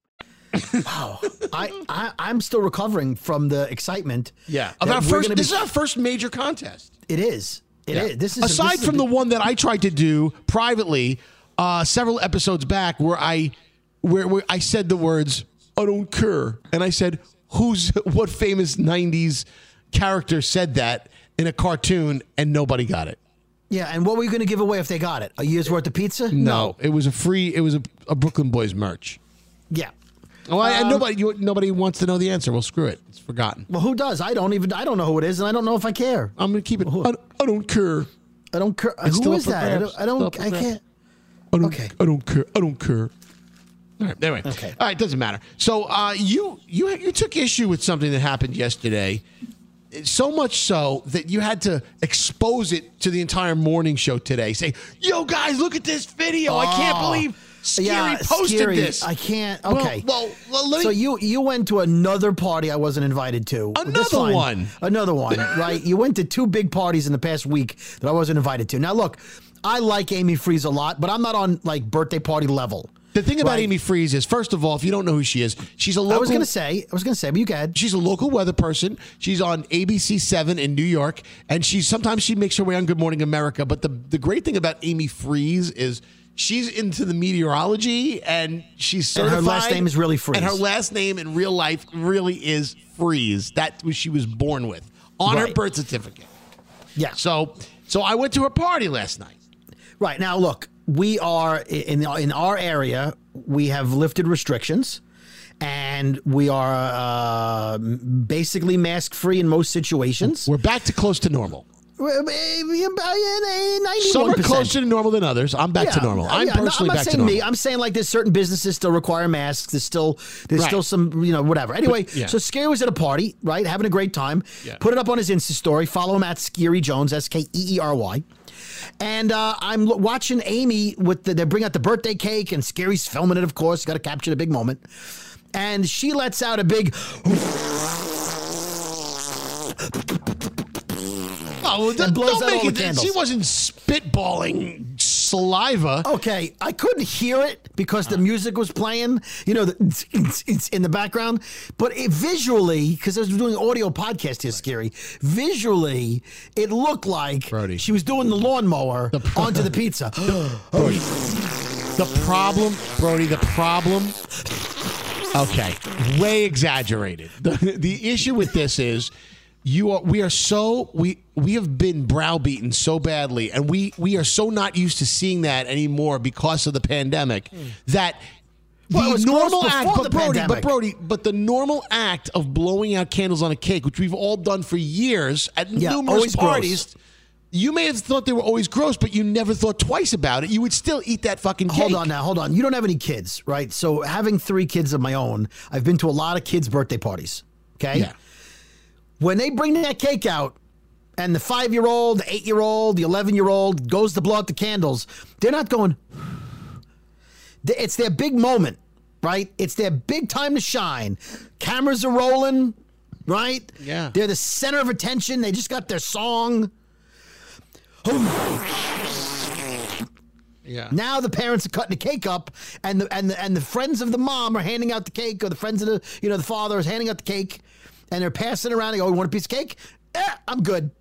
Wow, I, I I'm still recovering from the excitement. Yeah, of our first. gonna This be- is our first major contest. It is. It is. Yeah. This is aside this is from the one that I tried to do privately uh, several episodes back, where I where, where I said the words "I don't care," and I said, "Who's what famous '90s character said that in a cartoon?" and nobody got it. Yeah, and what were you going to give away if they got it? A year's worth of pizza? No, it was a free. It was a, a Brooklyn Boys merch. Yeah. Oh, I, Um, nobody you, nobody wants to know the answer. Well, screw it. It's forgotten. Well, who does? I don't even. I don't know who it is, and I don't know if I care. I'm gonna keep it. I, I don't care. I don't care. It's Who is that? I don't. I, don't, I can't. I don't, Okay. I don't care. I don't care. All right. Anyway. Okay. All right. It doesn't matter. So uh, you you you took issue with something that happened yesterday, so much so that you had to expose it to the entire morning show today. Say, "Yo, guys, look at this video! I can't Oh. believe Skeery yeah, posted Skeery. this." I can't. Okay. Well, well, let me, so you you went to another party I wasn't invited to. Another one. Another one. [laughs] Right. You went to two big parties in the past week that I wasn't invited to. Now look, I like Amy Freeze a lot, but I'm not on like birthday party level. the thing about Right. Amy Freeze is, first of all, if you don't know who she is, she's a local. I was gonna say. I was gonna say, but you can. She's a local weather person. She's on ABC Seven in New York, and she sometimes she makes her way on Good Morning America. But the the great thing about Amy Freeze is she's into the meteorology, and she's And her last name is really Freeze. And her last name in real life really is Freeze. That was she was born with on her birth certificate. Yeah. So so I went to her party last night. Right now, look, we are in in our area. We have lifted restrictions, and we are uh, basically mask free in most situations. We're back to close to normal. Some are closer to normal than others. I'm back to normal. I'm yeah, no, personally I'm not back to saying normal. me. I'm saying like there's certain businesses still require masks. There's still there's Right. still some you know whatever. Anyway, yeah. so Skeery was at a party, right, having a great time. Yeah. Put it up on his Insta story. Follow him at Skeery Jones, S K E E R Y. And uh, I'm watching Amy with the, they bring out the birthday cake, and Skeery's filming it. Of course, got to capture the big moment. And she lets out a big. Oh, blows don't out make all it. the candles. She wasn't spitballing saliva. Okay, I couldn't hear it because the music was playing, you know, the, it's, it's in the background. But it, visually, because I was doing audio podcast here, Skeery. Visually, it looked like Brody. she was doing the lawnmower onto the pizza. [gasps] Brody. The problem, Brody, the problem. Okay, way exaggerated. The, the issue with this is you are we are so we we have been browbeaten so badly and we we are so not used to seeing that anymore because of the pandemic hmm. that the Well, it normal act but the Brody, but. Brody, but the normal act of blowing out candles on a cake, which we've all done for years at Yeah, numerous always gross. parties. You may have thought they were always gross, but you never thought twice about it. You would still eat that fucking cake. Hold on now, hold on. You don't have any kids, right? So having three kids of my own, I've been to a lot of kids' birthday parties. Okay. Yeah. When they bring that cake out, and the five year old, the eight year old, the 11 year old goes to blow out the candles, they're not going, [sighs] it's their big moment, right? It's their big time to shine. Cameras are rolling, right? Yeah. They're the center of attention. They just got their song. [sighs] Yeah. Now the parents are cutting the cake up, and the and the and the friends of the mom are handing out the cake, or the friends of the you know the father is handing out the cake, and they're passing around. They go, "You want a piece of cake? Eh, I'm good.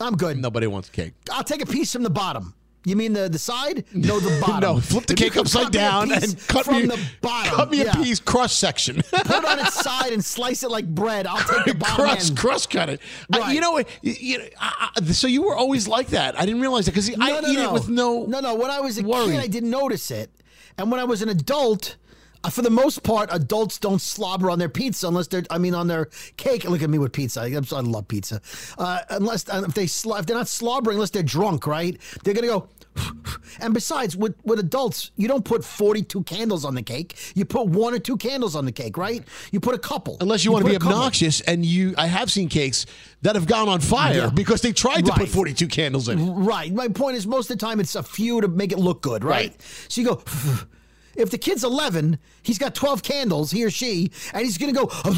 I'm good. Nobody wants cake. I'll take a piece from the bottom." You mean the the side? No, the [laughs] bottom. No, flip the If cake upside cut me a down and cut from me the bottom. Cut me Yeah. a piece cross section. Put it on its [laughs] side and slice it like bread. I'll take the [laughs] bottom cross end. cross cut it. I- you know, what? you, know I, I, so you were always like that. I didn't realize that because I eat it with no. no no when i was a worry. kid i didn't notice it and when i was an adult for the most part adults don't slobber on their pizza unless they're i mean on their cake look at me with pizza i, I love pizza uh, unless uh, if they sl- if they're not slobbering unless they're drunk right they're gonna go [sighs] and besides with with adults you don't put 42 candles on the cake you put one or two candles on the cake right you put a couple Unless you, want to be couple. obnoxious, and you, I have seen cakes that have gone on fire Yeah. because they tried to put 42 candles in. it. Right. My point is, most of the time, it's a few to make it look good, right? Right. So you go. [sighs] If the kid's 11, he's got 12 candles, he or she, and he's going to go. [laughs]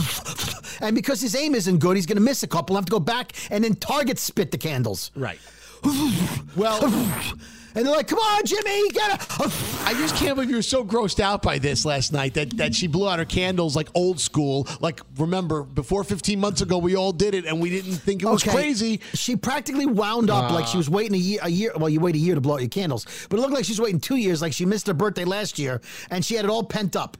And because his aim isn't good, he's going to miss a couple, have to go back and then target spit the candles. Right. [laughs] Well, [laughs] And they're like, come on, Jimmy, get it. I just can't believe you were so grossed out by this last night that, that she blew out her candles like old school. Like, remember, before 15 months ago, we all did it and we didn't think it was Okay. crazy. She practically wound up like she was ah. waiting a year. A year. Well, you wait a year to blow out your candles, but it looked like she was waiting two years. Like she missed her birthday last year, and she had it all pent up.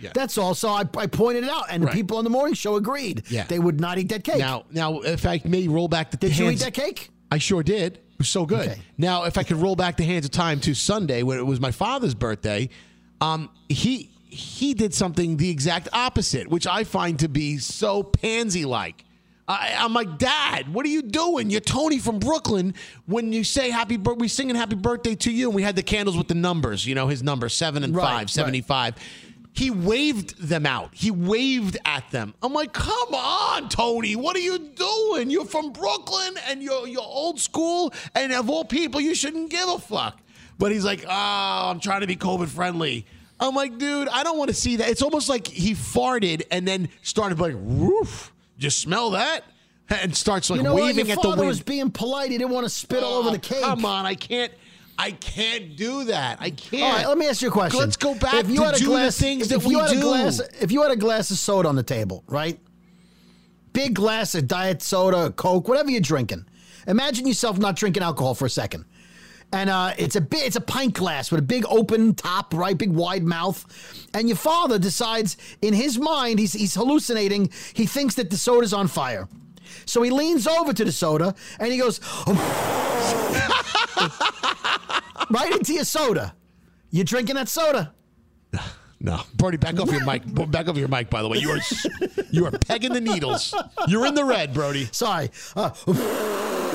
Yeah. That's all. So I, I pointed it out, and Right. the people on the morning show agreed. Yeah. They would not eat that cake. Now, now, if I may roll back the Did you hands, eat that cake? I sure did. Was so good. Okay. Now, if I could roll back the hands of time to Sunday when it was my father's birthday, um, he he did something the exact opposite, which I find to be so pansy like. I, I'm like, Dad, what are you doing? You're Tony from Brooklyn. When you say happy birthday, we singing happy birthday to you, and we had the candles with the numbers, you know, his number seven and Right, five, right. 75. He waved them out. He waved at them. I'm like, come on, Tony, what are you doing? You're from Brooklyn and you're you're old school, and of all people, you shouldn't give a fuck. But he's like, oh, I'm trying to be COVID friendly. I'm like, dude, I don't want to see that. It's almost like he farted and then started like, woof, just smell that, and starts like you know what? waving Your at the father wind. was being polite. He didn't want to spit all over Oh, the cake. Come on, I can't. I can't do that. I can't. All right, let me ask you a question. Let's go back if you to had a glass, things if that you we had do. A glass, if you had a glass of soda on the table, right? Big glass of diet soda, Coke, whatever you're drinking. Imagine yourself not drinking alcohol for a second. And uh, it's a big, it's a pint glass with a big open top, right, big wide mouth. And your father decides, in his mind, he's he's hallucinating. He thinks that the soda's on fire, so he leans over to the soda and he goes, [laughs] right into your soda. You're drinking that soda. No, Brody, back off your mic. [laughs] Back off your mic. By the way, you are you are pegging the needles. You're in the red, Brody. Sorry. Uh,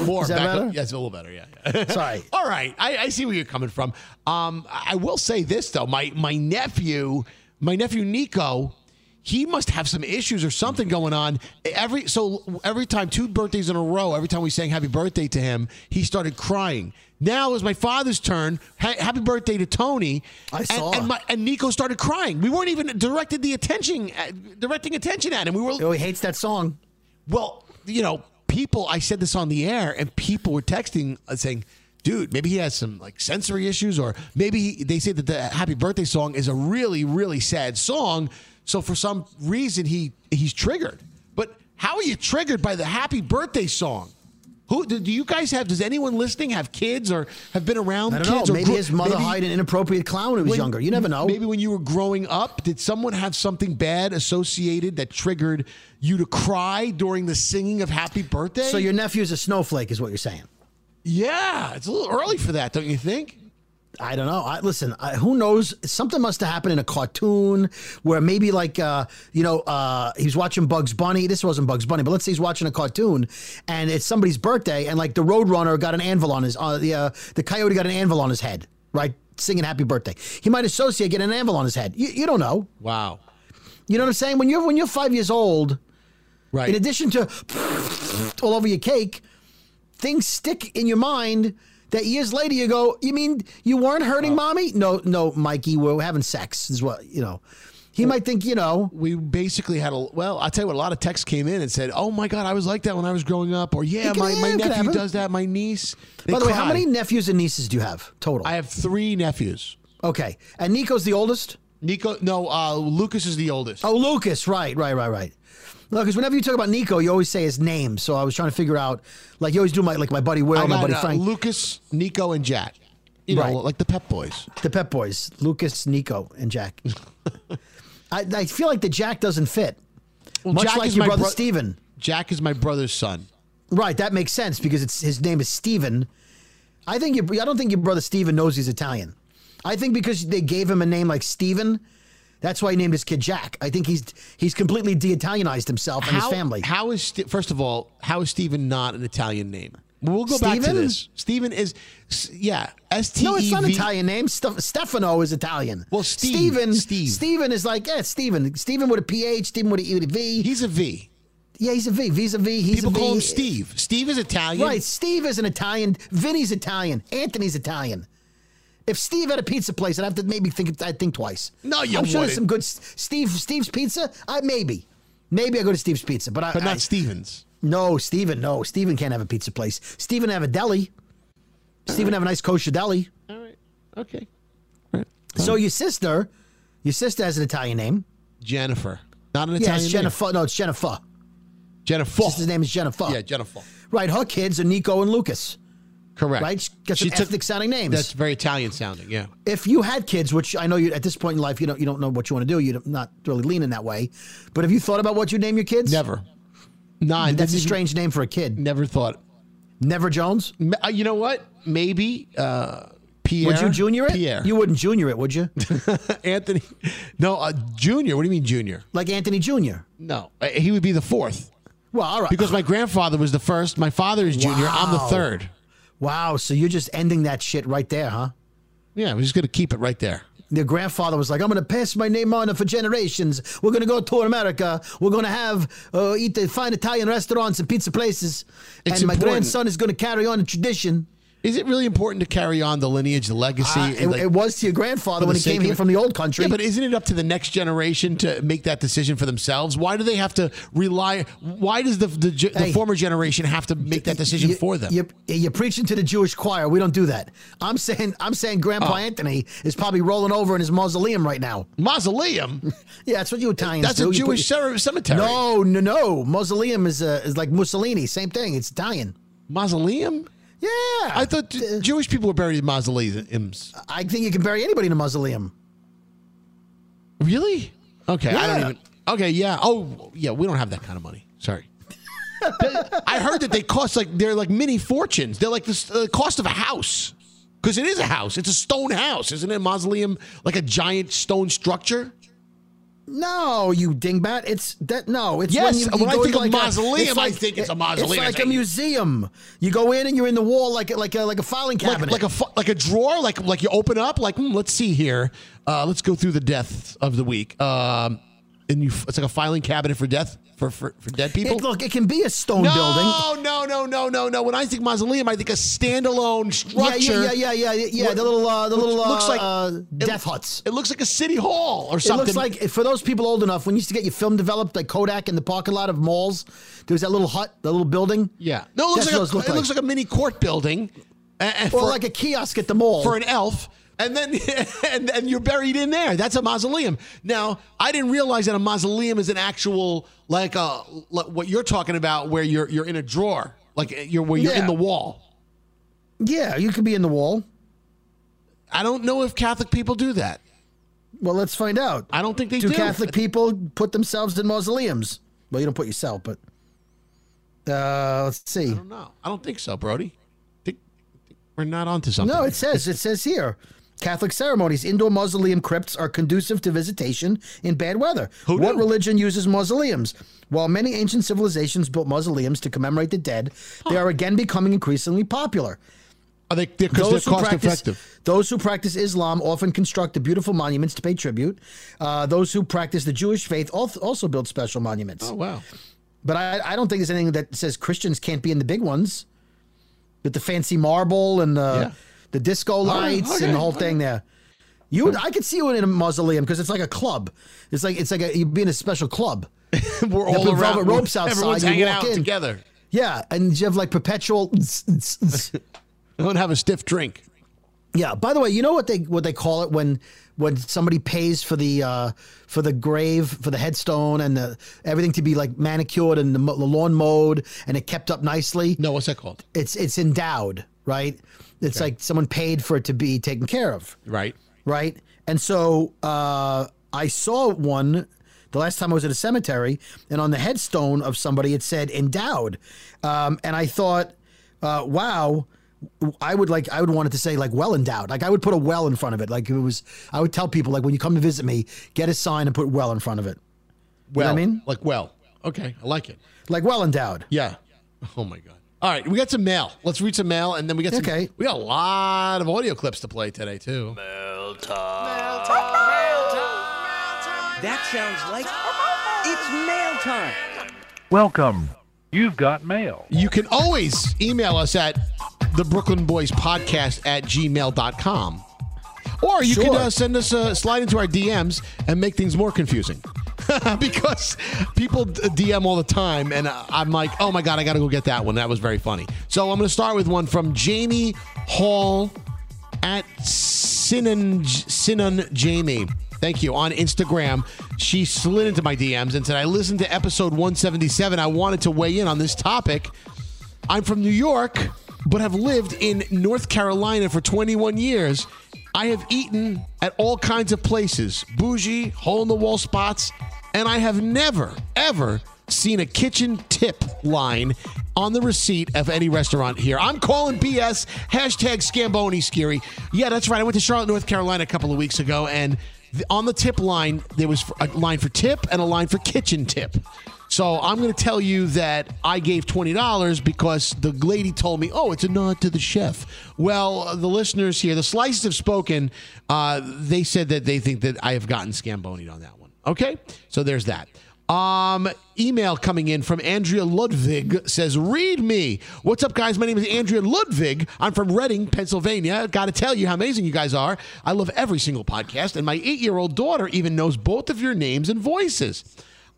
More. Is that back up. better? Yeah, it's a little better. Yeah. yeah. [laughs] Sorry. All right. I, I see where you're coming from. Um, I will say this though. My my nephew, my nephew Nico, he must have some issues or something going on. Every so every time two birthdays in a row, every time we sang happy birthday to him, he started crying. Now it was my father's turn. Ha- happy birthday to Tony. I And- saw. And, my, and Nico started crying. We weren't even directed the attention, uh, directing attention at him. We were Oh, he hates that song. well, you know, people. I said this on the air, and people were texting uh, saying, "Dude, maybe he has some like sensory issues, or maybe he, they say that the Happy Birthday song is a really, really sad song. So for some reason, he he's triggered. But how are you triggered by the Happy Birthday song? Who do you guys have? Does anyone listening have kids or have been around I don't kids? know. or Maybe his mother maybe- hired an inappropriate clown when he was when- younger. You never know. Maybe when you were growing up, did someone have something bad associated that triggered you to cry during the singing of Happy Birthday? So your nephew's a snowflake, is what you're saying. yeah, it's a little early for that, don't you think? I don't know. I, listen, I, who knows? Something must have happened in a cartoon where maybe like uh, you know uh, he's watching Bugs Bunny. This wasn't Bugs Bunny, but let's say he's watching a cartoon and it's somebody's birthday, and like the Roadrunner got an anvil on his uh, the uh, the coyote got an anvil on his head, right? Singing Happy Birthday. He might associate getting an anvil on his head. You, you don't know. Wow. You know what I'm saying? When you're when you're five years old, Right. in addition to all over your cake, things stick in your mind that years later you go, you mean you weren't hurting mommy? No, no, Mikey, we're having sex is what, you know. He might think, you know, we basically had a well, I'll tell you what, a lot of texts came in and said, "Oh my god, I was like that when I was growing up," or "Yeah, my, my nephew does that, my niece." They by the way, how many nephews and nieces do you have total? I have three nephews. okay. And Nico's the oldest? Nico, no, uh, Lucas is the oldest. Oh, Lucas. Right, right, right, right. No, because whenever you talk about Nico, you always say his name. So I was trying to figure out, like you always do my like my buddy Will, I my got buddy uh, Frank, Lucas, Nico, and Jack. You know, Right. like the Pep Boys. the Pep Boys, Lucas, Nico, and Jack. [laughs] I, I feel like the Jack doesn't fit. Much Jack like is your my brother bro- Steven. Jack is my brother's son. Right, that makes sense because it's his name is Steven. I think your, I don't think your brother Steven knows he's Italian. I think because they gave him a name like Steven, that's why he named his kid Jack. I think he's he's completely de-Italianized himself and his family. How is first of all, how is Stephen not an Italian name? We'll go back to Steven? this. Stephen is, yeah, S T E V. no, it's not an Italian name. Ste- Stefano is Italian. Well, Steve- Steven, Steve. Steven is like yeah, Steven. Steven with a PH, Steven with a V. He's a V. yeah, he's a V. V's a V. He's a V. People a V. call him Steve. Steve is Italian. Right, Steve is an Italian. Vinny's Italian. Anthony's Italian. If Steve had a pizza place, I'd have to maybe think. I'd think twice. No, you I'm sure there's some good Steve. Steve's Pizza. I maybe, maybe I go to Steve's Pizza, but I. but I- not Stevens. No, Steven. No, Steven can't have a pizza place. Steven have a deli. Steven have a nice kosher deli. All right. Okay. So your sister, your sister has an Italian name. Jennifer. Not an Yeah, Italian it's name. Jennifer. No, it's Jennifer. Jennifer. His name is Jennifer. Yeah, Jennifer. Right. Her kids are Nico and Lucas. Correct. Right? She got some ethnic sounding names. That's very Italian sounding. Yeah. if you had kids, which I know you at this point in life you don't you don't know what you want to do, you're not really leaning that way. But have you thought about what you name your kids? Never. I That's a strange name for a kid. Never thought. Never Jones. Uh, You know what? Maybe uh, Pierre. Would you junior it? Pierre. You wouldn't junior it, would you? [laughs] Anthony. No, uh, Junior. What do you mean Junior? like Anthony Jr. No, uh, he would be the fourth Well, all right. because my grandfather was the first. My father is Junior. I'm the third. Wow, so you're just ending that shit right there, huh? Yeah, we're just gonna keep it right there. Your grandfather was like, "I'm going to pass my name on for generations. We're going to go tour America. We're going to have uh, eat the fine Italian restaurants and pizza places, It's and my important. grandson is going to carry on the tradition." Is it really important to carry on the lineage, the legacy? Uh, it, like, it was to your grandfather when he came here from the old country. Yeah, but isn't it up to the next generation to make that decision for themselves? Why do they have to rely? Why does the the, the Hey. former generation have to make that decision You- for them? You, you're preaching to the Jewish choir. We don't do that. I'm saying, I'm saying, Grandpa Oh. Anthony is probably rolling over in his mausoleum right now. Mausoleum. [laughs] Yeah, that's what you Italians That's do. a You Jewish cemetery. No, no, no. Mausoleum is uh, is like Mussolini. Same thing. It's Italian. Mausoleum. Yeah, I thought Jewish people were buried in mausoleums. I think you can bury anybody in a mausoleum. Really? Okay, I don't Yeah. even. Okay, yeah. Oh, yeah. We don't have that kind of money. Sorry. [laughs] I heard that they cost like they're like mini fortunes. They're like the uh, cost of a house because it is a house. It's a stone house, isn't it? A mausoleum, like a giant stone structure. No, you dingbat. It's that. No, it's Yes, when, you, you when I think of like mausoleum, a, I think it's a mausoleum. It's like a museum. You go in and you're in the wall like a- like a like a filing cabinet. like a like a drawer, like like you open up, like hmm, let's see here, uh, let's go through the death of the week. Um, and you, it's like a filing cabinet for death for for, for dead people. It- look, it can be a stone no, building. no, no, no, no, no. When I think mausoleum, I think a standalone Yeah, structure. yeah, yeah, yeah, yeah, yeah. What- The little, uh, the little, uh, looks like uh, it- death huts. It looks like a city hall or It something. looks like for those people old enough, when you used to get your film developed, like Kodak in the parking lot of malls, there was that little hut, the little building. yeah. No, it looks That's like a, look it looks like a mini court building, and, and or for, like a kiosk at the mall. for an elf. And then, [laughs] and, and you're buried in there. That's a mausoleum. Now, I didn't realize that a mausoleum is an actual, like a, like what you're talking about, where you're you're in a drawer, like you're where you're in the wall. yeah, you could be in the wall. I don't know if Catholic people do that. Well, let's find out. I don't think they do. do. Catholic people put themselves in mausoleums? Well, you don't put yourself, but uh, let's see. I don't know. I don't think so, Brody. Think, think we're not onto something. No, it says it says here. Catholic ceremonies, indoor mausoleum crypts are conducive to visitation in bad weather. Who what knew? religion uses mausoleums? While many ancient civilizations built mausoleums to commemorate the dead, they are again becoming increasingly popular. Are they because they're cost practice, effective? Those who practice Islam often construct the beautiful monuments to pay tribute. Uh, those who practice the Jewish faith also build special monuments. Oh wow. But I, I don't think there's anything that says Christians can't be in the big ones, with the fancy marble and the Yeah. The disco right, lights okay, and the whole okay. thing there. You, would, I could see you in a mausoleum because it's like a club. It's like it's like a, you'd be in a special club. [laughs] We're all around. velvet ropes [laughs] outside, Everyone's you hanging walk out in. together. Yeah, and you have like perpetual. [laughs] i Don't have a stiff drink. Yeah. By the way, you know what they what they call it when when somebody pays for the uh, for the grave for the headstone and the everything to be like manicured and the, the lawn mowed and it kept up nicely. No, what's that called? It's it's endowed, right? It's like someone paid for it to be taken care of, Right. right? And so uh, I saw one the last time I was at a cemetery, and on the headstone of somebody it said endowed, um, and I thought, uh, wow. I would like I would want it to say like well endowed. Like I would put a well in front of it. Like it was I would tell people like when you come to visit me, get a sign and put well in front of it. You know Well, what I mean? like well. Okay, I like it. Like well endowed. Yeah. Oh my god. All right, we got some mail. Let's read some mail, and then we got some, Okay. We got a lot of audio clips to play today too. Mail time. Mail time. Mail time. That sounds like it's mail time. Welcome. You've got mail. You can always email us at the Brooklyn Boys Podcast at gmail.com. Or you can uh, send us a slide into our DMs and make things more confusing. [laughs] because people DM all the time, and I'm like, oh my God, I got to go get that one. That was very funny. So I'm going to start with one from Jamie Hall at Sinan, Sinan Jamie. Thank you. On Instagram, she slid into my DMs and said, I listened to episode 177. I wanted to weigh in on this topic. I'm from New York, but have lived in North Carolina for 21 years. I have eaten at all kinds of places, bougie, hole in the wall spots, and I have never, ever seen a kitchen tip line on the receipt of any restaurant here. I'm calling BS. Hashtag Scamboni Skeery. Yeah, that's right. I went to Charlotte, North Carolina a couple of weeks ago, and on the tip line, there was a line for tip and a line for kitchen tip. So I'm going to tell you that I gave twenty dollars because the lady told me, "Oh, it's a nod to the chef." Well, the listeners here, the slices have spoken. Uh, they said that they think that I have gotten scambonied on that one. Okay, so there's that. Um, email coming in from Andrea Ludwig says, "Read me. What's up, guys? My name is Andrea Ludwig. I'm from Reading, Pennsylvania. Got to tell you how amazing you guys are. I love every single podcast, and my eight-year-old daughter even knows both of your names and voices."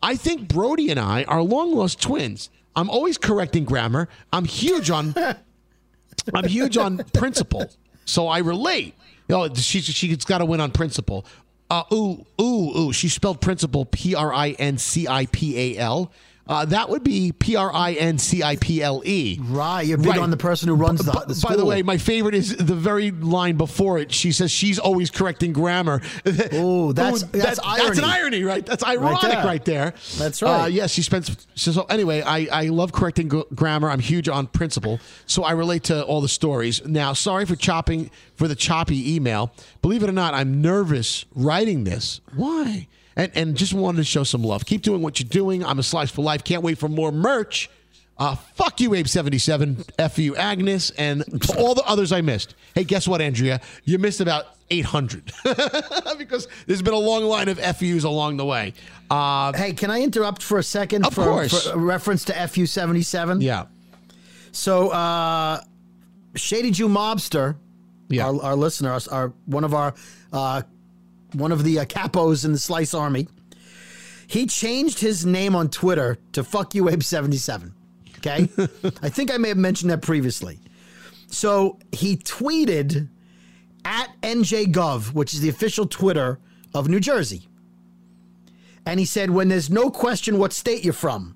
I think Brody and I are long lost twins. I'm always correcting grammar. I'm huge on [laughs] I'm huge on principle. So I relate. You know, she she's got to win on principle. Uh, ooh, ooh, ooh. She spelled principle P R I N C I P A L. Uh, that would be P R I N C I P L E. Right, you're big on the person who runs the, the school. By the way, my favorite is the very line before it. She says she's always correcting grammar. [laughs] Oh, that's- that's That's an irony. irony, right? That's ironic there. right there. That's right. Uh, yes, she spends. So, anyway, I, I love correcting gr- grammar. I'm huge on principle, so I relate to all the stories. Now, sorry for chopping for the choppy email. Believe it or not, I'm nervous writing this. Why? And and just wanted to show some love. Keep doing what you're doing. I'm a slice for life. Can't wait for more merch. Uh, fuck you, Abe77. F you, Agnes, and all the others I missed. Hey, guess what, Andrea? You missed about 800 [laughs] because there's been a long line of FUs along the way. Uh, Hey, can I interrupt for a second? Of for, course. For a reference to FU seventy seven. yeah. So, uh, Shady Jew Mobster, Yeah. our, our listener, our, our one of our uh, one of the uh, capos in the Slice Army, he changed his name on Twitter to "fuck you Abe seventy seven. Okay, [laughs] I think I may have mentioned that previously. So he tweeted at NJGov, which is the official Twitter of New Jersey, and he said, "When there's no question what state you're from."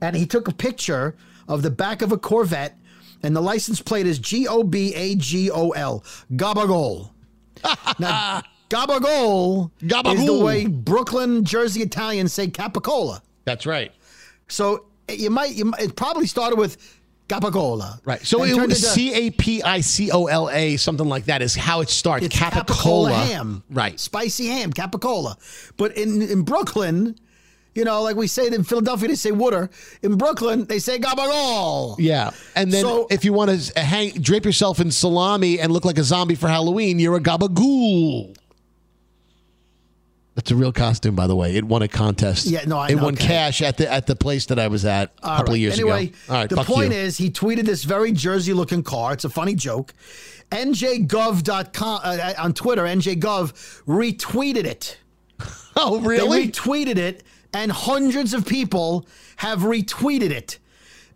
and he took a picture of the back of a Corvette, and the license plate is G O B A G O L, Gabagol. [laughs] now, Gabagol, is the Gabagool. way Brooklyn, Jersey Italians say Capicola. That's right. So eh, you might, you might, it probably started with Gabagola. Right. So it was C A P I C O L A, something like that, is how it starts. It's Capicola. Capicola ham. Right. Spicy ham, Capicola. But in, in Brooklyn, you know, like we say in Philadelphia, they say water. In Brooklyn, they say Gabagol. Yeah. And then So- if you want to hang, drape yourself in salami and look like a zombie for Halloween, you're a gabagool. That's a real costume, by the way. It won a contest. Yeah, no, I It know, won okay. cash at the at the place that I was at a All couple right. of years anyway, ago. All right, the point you. is, he tweeted this very Jersey looking car. It's a funny joke. NJGov.com uh, on Twitter, NJGov retweeted it. [laughs] oh, really? They retweeted it, and hundreds of people have retweeted it.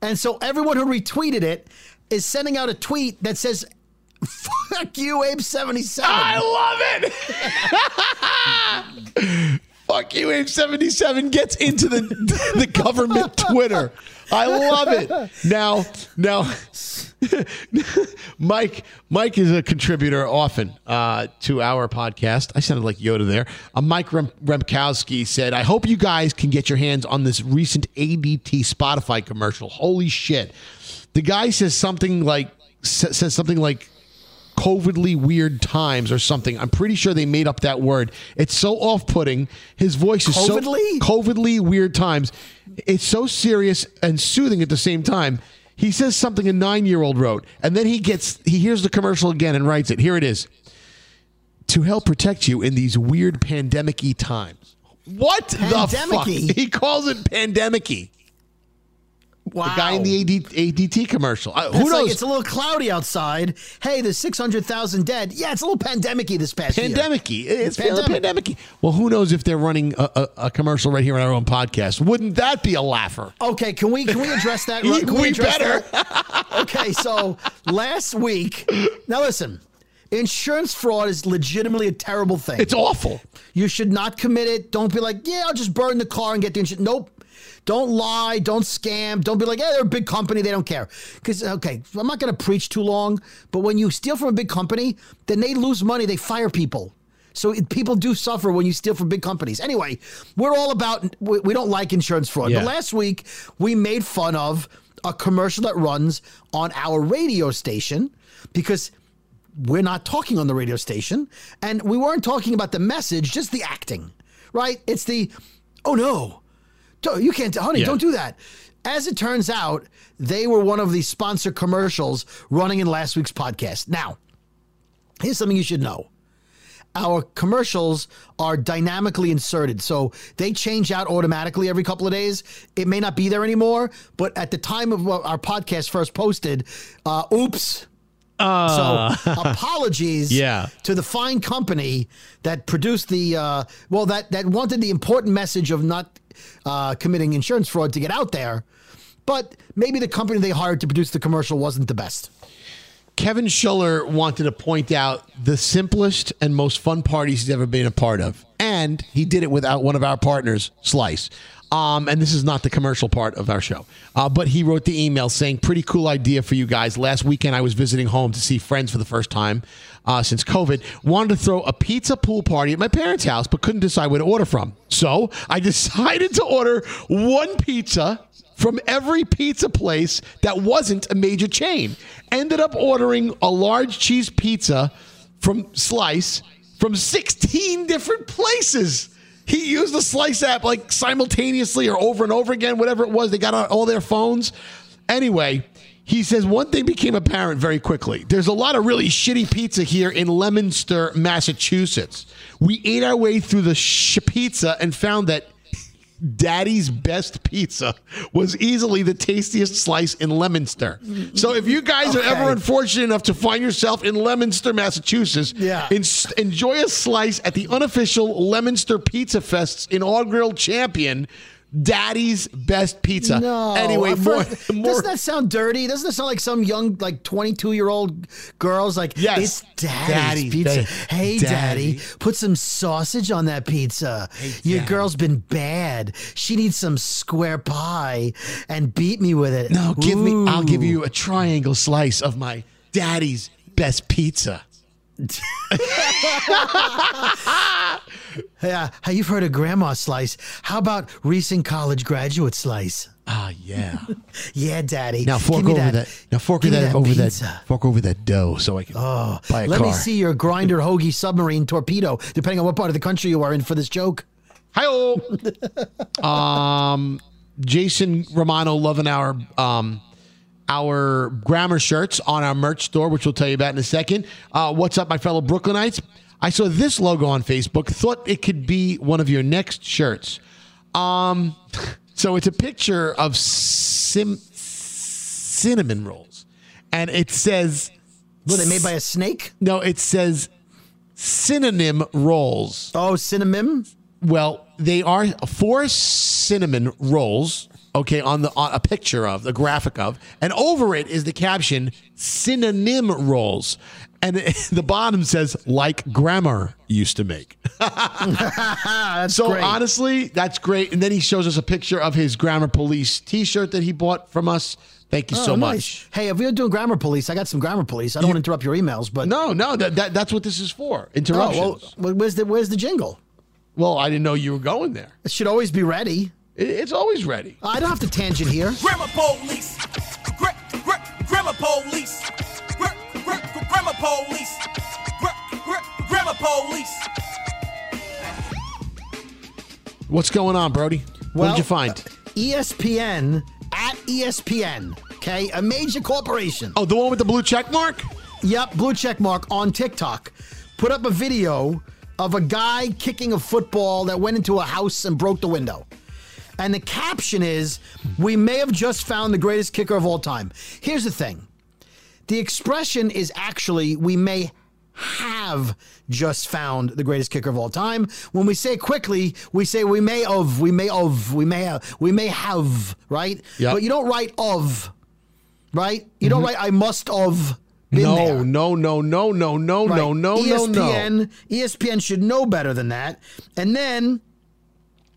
And so everyone who retweeted it is sending out a tweet that says, Fuck you, Abe77. I love it. [laughs] Fuck you, Abe seventy seven gets into the the government Twitter. I love it. Now, now, [laughs] Mike, Mike is a contributor often uh, to our podcast. I sounded like Yoda there. Uh, Mike Rem- Remkowski said, "I hope you guys can get your hands on this recent ADT Spotify commercial. Holy shit!" The guy says something like says something like covidly weird times or something. I'm pretty sure they made up that word. It's so off-putting. His voice is Covidly? so covidly weird times. It's so serious and soothing at the same time. He says something a 9-year-old wrote and then he gets he hears the commercial again and writes it. Here it is. To help protect you in these weird pandemic-y times. What the fuck? Pandemic-y? He calls it pandemic-y. Wow. The guy in the AD, ADT commercial. Uh, who It's like knows? it's a little cloudy outside. Hey, there's 600,000 dead. Yeah, it's a little pandemic-y this past year. pandemic-y. It's Pandemic. pandemic. pandemic Well, who knows if they're running a, a, a commercial right here on our own podcast? Wouldn't that be a laugher? Okay, can we can we address that? [laughs] We- Can we address better. that? Okay, so last week, now listen, insurance fraud is legitimately a terrible thing. It's awful. You should not commit it. Don't be like, yeah, I'll just burn the car and get the insurance. Nope. Don't lie. Don't scam. Don't be like, yeah, they're a big company. They don't care. Because, okay, I'm not going to preach too long, but when you steal from a big company, then they lose money. They fire people. So it, people do suffer when you steal from big companies. Anyway, we're all about, we, we don't like insurance fraud. Yeah. But last week, we made fun of a commercial that runs on our radio station because we're not talking on the radio station and we weren't talking about the message just the acting right it's the oh no you can't honey Yeah. don't do that as it turns out they were one of the sponsor commercials running in last week's podcast now here's something you should know our commercials are dynamically inserted. So they change out automatically every couple of days. It may not be there anymore, but at the time of our podcast first posted, uh, oops. so [laughs] apologies Yeah. to the fine company that produced the uh, well that that wanted the important message of not uh, committing insurance fraud to get out there, but maybe the company they hired to produce the commercial wasn't the best. Kevin Schuller wanted to point out the simplest and most fun parties he's ever been a part of. And he did it without one of our partners, Slice. Um, and this is not the commercial part of our show. Uh, but he wrote the email saying, Pretty cool idea for you guys. Last weekend, I was visiting home to see friends for the first time uh, since COVID. Wanted to throw a pizza pool party at my parents' house, but couldn't decide where to order from. So I [laughs] decided to order one pizza from every pizza place that wasn't a major chain. Ended up ordering a large cheese pizza from Slice from 16 different places. he used the Slice app like simultaneously or over and over again, whatever it was. They got on all their phones. Anyway, he says one thing became apparent very quickly. There's a lot of really shitty pizza here in Leominster, Massachusetts. We ate our way through the sh- pizza and found that Daddy's best pizza was easily the tastiest slice in Leominster. So if you guys are ever unfortunate enough to find yourself in Leominster, Massachusetts, Yeah. en- enjoy a slice at the unofficial Leominster Pizza Fest's inaugural champion, Daddy's Best Pizza. No. Anyway, more, first- [laughs] more doesn't that sound dirty? Doesn't that sound like some young, like 22 year old girls like, Yes. it's daddy's, Daddy's pizza. day. Hey, Daddy. daddy, put some sausage on that pizza. Your Daddy. girl's been bad. She needs some square pie and beat me with it. No, give me. I'll give you a triangle slice of my daddy's best pizza. [laughs] Yeah, you've heard of grandma slice. How about recent college graduate slice? Ah, yeah. [laughs] Yeah, daddy. Now fork over that. Now fork me that, over pizza. that. Fork over that dough so I can Oh, buy a let car. me see your grinder hoagie submarine torpedo, depending on what part of the country you are in for this joke. Hi, [laughs] um, Jason Romano loving our um, our grammar shirts on our merch store, which we'll tell you about in a second. Uh, what's up, my fellow Brooklynites? I saw this logo on Facebook. Thought it could be one of your next shirts. Um, [laughs] so it's a picture of sim- cinnamon rolls, and it says Were they made by a snake? no. It says synonym rolls. Oh, cinnamon. Well, they are four cinnamon rolls. Okay, on the on a picture of the graphic of, and over it is the caption "synonym rolls," and [laughs] the bottom says "like grammar used to make." [laughs] That's so great. honestly, that's great. And then he shows us a picture of his Grammar Police T-shirt that he bought from us. Thank you Oh, so nice. much. Hey, if you're doing grammar police, I got some grammar police. I don't want to interrupt your emails, but No, no, that, that that's what this is for. Oh, Interruptions. well, where's the where's the jingle? well, I didn't know you were going there. It should always be ready. It, it's always ready. I don't have to tangent here. Grammar police. Gra- gra- grammar police. Gra- gra- grammar police. Gra- gra- grammar police. What's going on, Brody? what did you find? E ESPN at ESPN. Okay, a major corporation. Oh, the one with the blue check mark? Yep, blue check mark on TikTok. Put up a video of a guy kicking a football that went into a house and broke the window. And the caption is, We may have just found the greatest kicker of all time. Here's the thing the expression is actually, We may have just found the greatest kicker of all time. When we say quickly, we say we may of, we may of, we may have, we may have, right? Yep. But you don't write of, right? You don't mm-hmm. write I must of been no, there. no, no, no, no, no, Right. no, no, no, no. ESPN, ESPN should know better than that. And then,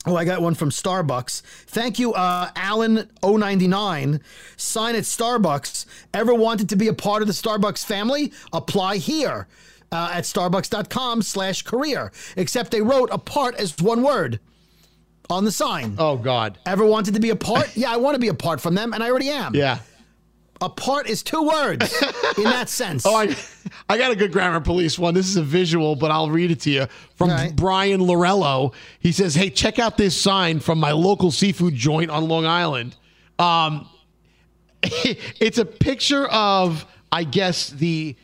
oh, I got one from Starbucks. Thank you, uh, Alan099. Sign at Starbucks. Ever wanted to be a part of the Starbucks family? Apply here uh, at starbucks.com slash career. Except they wrote a part as one word on the sign. Oh God. Ever wanted to be a part? [laughs] yeah, I want to be a part from them, and I already am. Yeah. A part is two words in that [laughs] sense. Oh, I, I got a good grammar police one. This is a visual, but I'll read it to you from right. Brian Lorello. He says, "Hey, check out this sign from my local seafood joint on Long Island. Um, [laughs] it's a picture of, I guess, the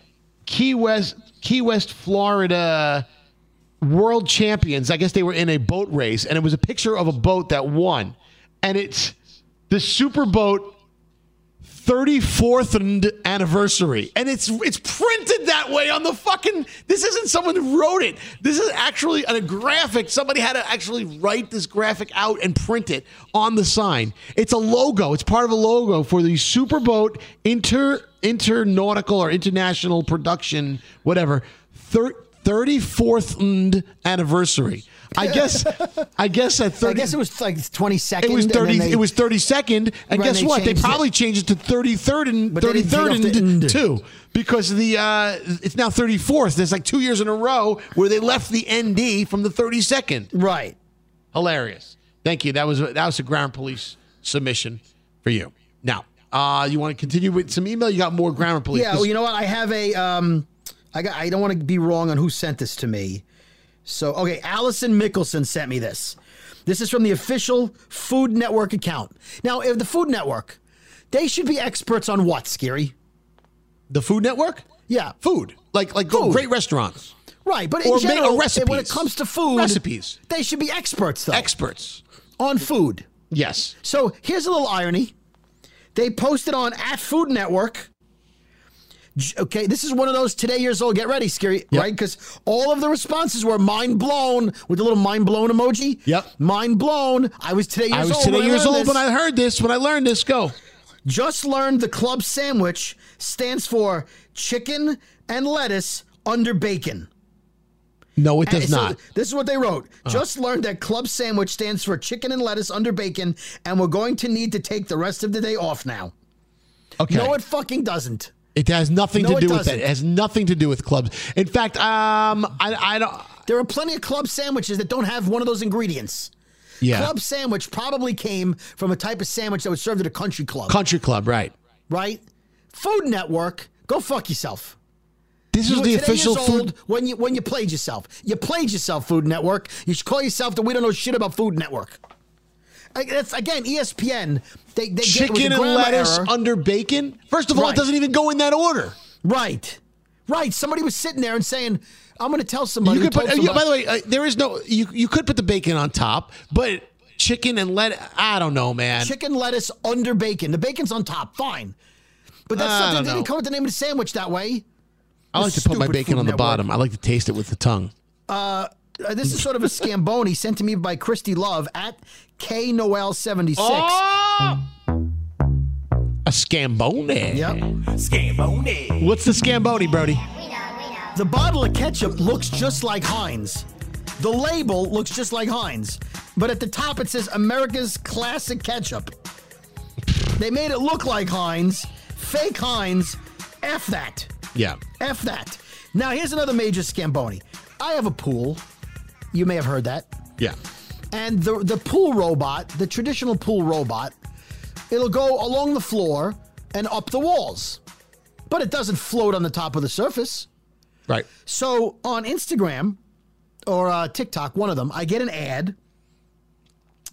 Key West, Key West, Florida." world champions. I guess they were in a boat race, and it was a picture of a boat that won. And it's the super boat 34th anniversary. And it's it's printed that way on the fucking this isn't someone who wrote it. This is actually a graphic. Somebody had to actually write this graphic out and print it on the sign. It's a logo. It's part of a logo for the Superboat Inter Internautical or International Production, whatever. Thir- 34th anniversary. I guess I guess at 30 I guess it was like 22nd. it was 30 they- it was 32nd and guess they what they changed it. probably changed it to 33rd and But they didn't take 33rd off the and. 2 because the uh it's now 34th there's like 2 years in a row where they left the ND from the 32nd Right. hilarious thank you that was that was a ground police submission for you now uh you want to continue with some email you got more grammar police Yeah, well, you know what? I have a. Um, I got. I don't want to be wrong on who sent this to me. So, okay, Allison Mickelson sent me this. This is from the official Food Network account. Now, if the Food Network, they should be experts on what, Skeery? The Food Network? Yeah. Food. Like like Food. great restaurants. Right, but Or in general, recipes. when it comes to food, Recipes. they should be experts, though, Experts. on food. Yes. So here's a little irony. They posted on at Food Network. Okay, this is one of those today years old. Get ready, Skeery, Yep. right? Because all of the responses were mind blown with the little mind blown emoji. Yep. mind blown. I was today years old. I was old. today when years old this. when I heard this, when I learned this. Go. just learned the club sandwich stands for chicken and lettuce under bacon. No, it does so not. Uh-huh. this is what they wrote. Just learned that club sandwich stands for chicken and lettuce under bacon, and we're going to need to take the rest of the day off now. Okay. No, it fucking doesn't. It has nothing No, to do with doesn't. that. It has nothing to do with clubs. In fact, um, I, I don't. There are plenty of club sandwiches that don't have one of those ingredients. Yeah. Club sandwich probably came from a type of sandwich that was served at a country club, Country club, right? right? Food Network, go fuck yourself. This You is the official food. when you when you played yourself. You played yourself, Food Network. You should call yourself the we don't know shit about Food Network. That's again ESPN. They, they get Chicken the and lettuce error. under bacon. First of all, Right. it doesn't even go in that order. Right, right. Somebody was sitting there and saying, "I'm going to tell somebody." You could put, uh, somebody- by the way, uh, there is no. You you could put the bacon on top, but chicken and lettuce. I don't know, man. chicken lettuce under bacon. The bacon's on top. Fine, but that's I something they didn't come with the name of the sandwich that way. I like to put my bacon on the bottom. I like to taste it with the tongue. Uh, this is sort of a scamboni [laughs] sent to me by Christy Love at K Noel seventy six. Oh! A scamboni. Yep. Scamboni. What's the scamboni, Brody? The bottle of ketchup looks just like Heinz. The label looks just like Heinz, but at the top it says America's Classic Ketchup. They made it look like Heinz, fake Heinz. F that. Yeah. F that. Now here's another major scamboni. I have a pool. You may have heard that. Yeah. And the the pool robot, the traditional pool robot, it'll go along the floor and up the walls. But it doesn't float on the top of the surface. Right. So on Instagram or uh, TikTok, one of them, I get an ad.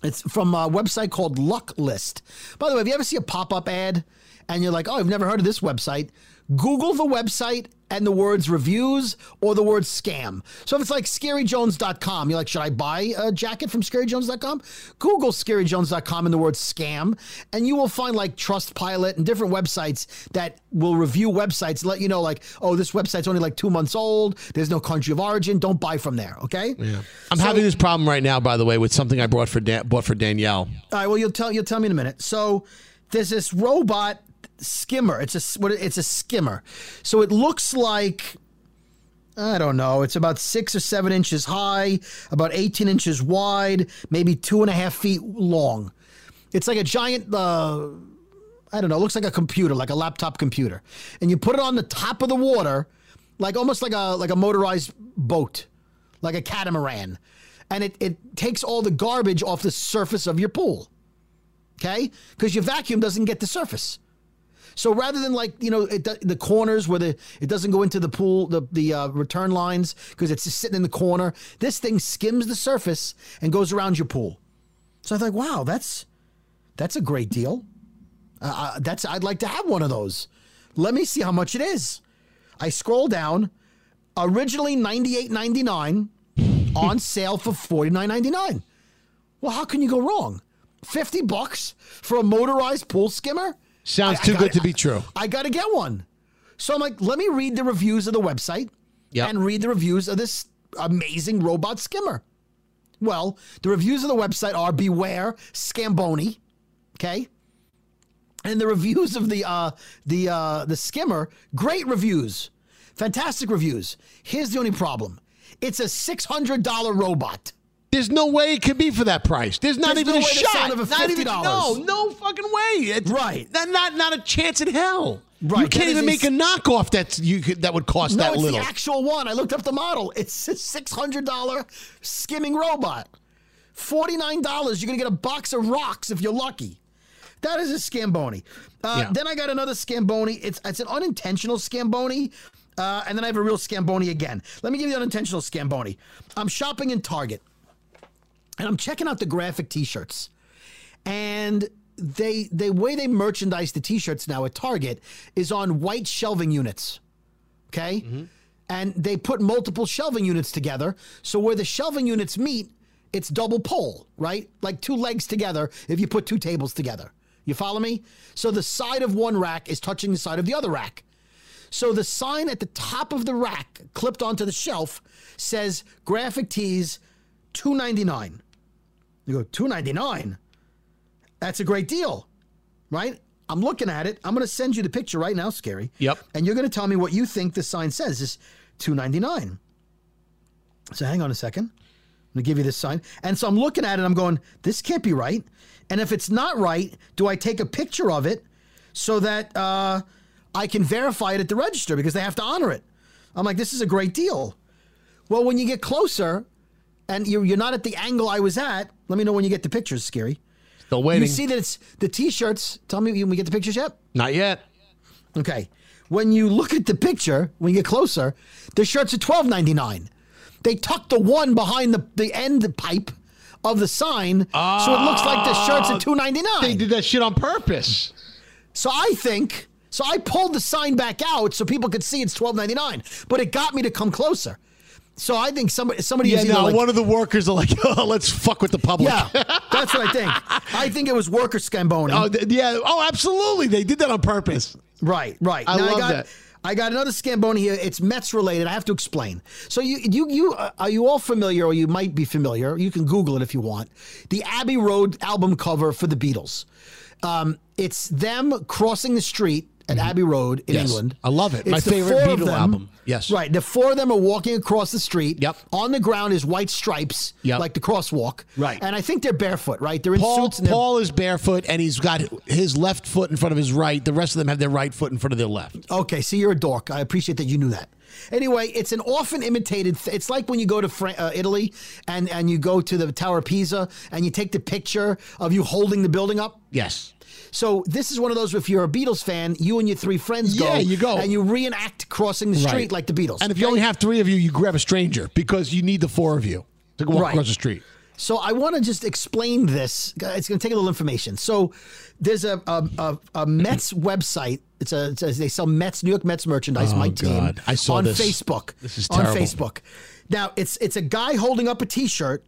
It's from a website called Luck List. By the way, if you ever see a pop up ad and you're like, oh, I've never heard of this website, Google the website and the words reviews or the word scam. So if it's like skeeryjones.com, you're like, should I buy a jacket from skeeryjones.com? Google skeeryjones.com and the word scam, and you will find like Trustpilot and different websites that will review websites, let you know, like, oh, this website's only like two months old. There's no country of origin. Don't buy from there. Okay. Yeah. I'm having this problem right now, by the way, with something I brought for Dan- bought for Danielle. All right. Well, you'll tell you'll tell me in a minute. So there's this robot skimmer. It's a what? It's a skimmer. So it looks like I don't know. It's about six or seven inches high, about 18 inches wide, maybe two and a half feet long. It's like a giant. Uh, I don't know. Looks like a computer, like a laptop computer, and you put it on the top of the water, like almost like a like a motorized boat, like a catamaran, and it it takes all the garbage off the surface of your pool. Okay, because your vacuum doesn't get the surface. So rather than like you know it, the corners where the it doesn't go into the pool the the uh, return lines because it's just sitting in the corner, this thing skims the surface and goes around your pool. So I thought, wow, that's that's a great deal. Uh, uh, that's I'd like to have one of those. Let me see how much it is. I scroll down. Originally ninety eight ninety nine, on [laughs] sale for forty nine ninety nine. Well, how can you go wrong? Fifty bucks for a motorized pool skimmer. Sounds I- I too gotta- good to be true. I got to get one. So I'm like, let me read the reviews of the website Yep. and read the reviews of this amazing robot skimmer. Well, the reviews of the website are beware Scamboni, okay? And the reviews of the uh the uh the skimmer, great reviews. Fantastic reviews. Here's the only problem. It's a $600 robot. There's no way it could be for that price. There's not There's even no a shot. it Not even, $50. no, no fucking way. It's, Right. Not, not not a chance in hell. Right, You can't is even a make a knockoff that's you could, that would cost No, that it's little. the actual one. I looked up the model. It's a six hundred dollar skimming robot. Forty nine dollars. You're gonna get a box of rocks if you're lucky. That is a scamboni. Uh, Yeah. Then I got another scamboni. It's it's an unintentional scamboni. Uh, and then I have a real Scamboni again. Let me give you an unintentional Scamboni. I'm shopping in Target and I'm checking out the graphic t-shirts. And they the way they merchandise the t-shirts now at Target is on white shelving units. Okay? Mm-hmm. And they put multiple shelving units together. So where the shelving units meet, it's double pole, right? Like two legs together if you put two tables together. You follow me? So the side of one rack is touching the side of the other rack. So the sign at the top of the rack, clipped onto the shelf, says graphic tees 299. You go, 299? That's a great deal, right? I'm looking at it. I'm going to send you the picture right now, Skeery. Yep. And you're going to tell me what you think the sign says. Is 299. So hang on a second. I'm going to give you this sign. And so I'm looking at it. I'm going, this can't be right. And if it's not right, do I take a picture of it so that uh, I can verify it at the register because they have to honor it? I'm like, this is a great deal. Well, when you get closer and you're, you're not at the angle I was at, let me know when you get the pictures, Skeery. Still waiting. You see that it's the t-shirts. Tell me, when we get the pictures yet? Not yet. Okay. When you look at the picture, when you get closer, the shirts are twelve ninety nine. They tuck the one behind the, the end pipe of the sign, so it looks like the shirts are ah. two ninety nine. They did that shit on purpose. So I think so. I pulled the sign back out so people could see it's twelve ninety nine, but it got me to come closer. So I think somebody somebody Yeah, is either no, like, one of the workers are like, [laughs] oh, let's fuck with the public. yeah, that's what I think. I think it was worker Scamboni. Oh, th- yeah. Oh, absolutely. They did that on purpose. Right, right. I love got, that. I got another Scamboni here. It's Mets related. I have to explain. So you, you, you, uh, are you all familiar, or you might be familiar? You can Google it if you want. The Abbey Road album cover for the Beatles. Um, it's them crossing the street at Abbey Road in Mm-hmm. Yes. England. I love it. It's My favorite Beatle them- album. Yes. Right. The four of them are walking across the street. Yep. On the ground is white stripes, Yep. like the crosswalk. Right. And I think they're barefoot, right? They're in Paul, suits and Paul is barefoot and he's got his left foot in front of his right. The rest of them have their right foot in front of their left. Okay, so you're a dork. I appreciate that you knew that. Anyway, it's an often imitated. Th- it's like when you go to Fran- uh, Italy and and you go to the Tower of Pisa and you take the picture of you holding the building up. Yes. So this is one of those. If you're a Beatles fan, you and your three friends go. Yeah, you go. and you reenact crossing the street Right. like the Beatles. And if you only have three of you, you grab a stranger because you need the four of you to go walk Right. across the street. So I want to just explain this. It's going to take a little information. So there's a a, a, a Mets website. It's a, it's a- they sell Mets New York Mets merchandise. Oh, my team God. I saw on this. Facebook. This is terrible. on. Facebook. Now it's it's a guy holding up a T-shirt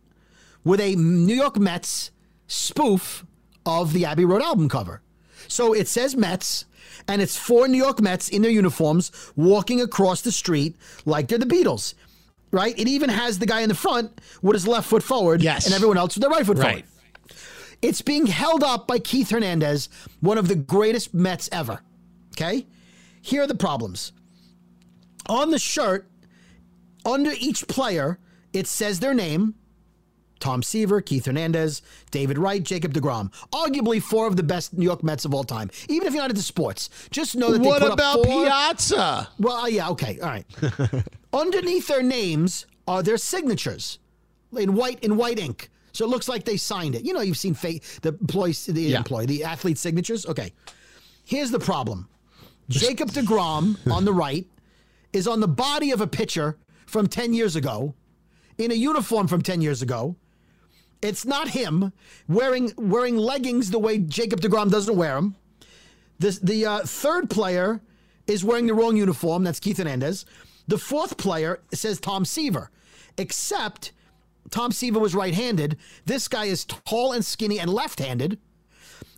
with a New York Mets spoof of the Abbey Road album cover. So it says Mets, and it's four New York Mets in their uniforms walking across the street like they're the Beatles. Right? It even has the guy in the front with his left foot forward, Yes. and everyone else with their right foot Right. forward. It's being held up by Keith Hernandez, one of the greatest Mets ever. Okay? Here are the problems. On the shirt, under each player, it says their name Tom Seaver, Keith Hernandez, David Wright, Jacob DeGrom. Arguably four of the best New York Mets of all time. Even if you're not into sports, just know that What they put about up four. Piazza? Well, uh, yeah, okay, all right. [laughs] Underneath their names are their signatures in white in white ink. So it looks like they signed it. You know, you've seen fa- the employee, the Yeah. employee, the athlete signatures. Okay, here's the problem: Jacob Degrom [laughs] on the right is on the body of a pitcher from ten years ago, in a uniform from ten years ago. It's not him wearing wearing leggings the way Jacob Degrom doesn't wear them. The the uh, third player is wearing the wrong uniform. That's Keith Hernandez. The fourth player says Tom Seaver, except Tom Seaver was right-handed. This guy is tall and skinny and left-handed.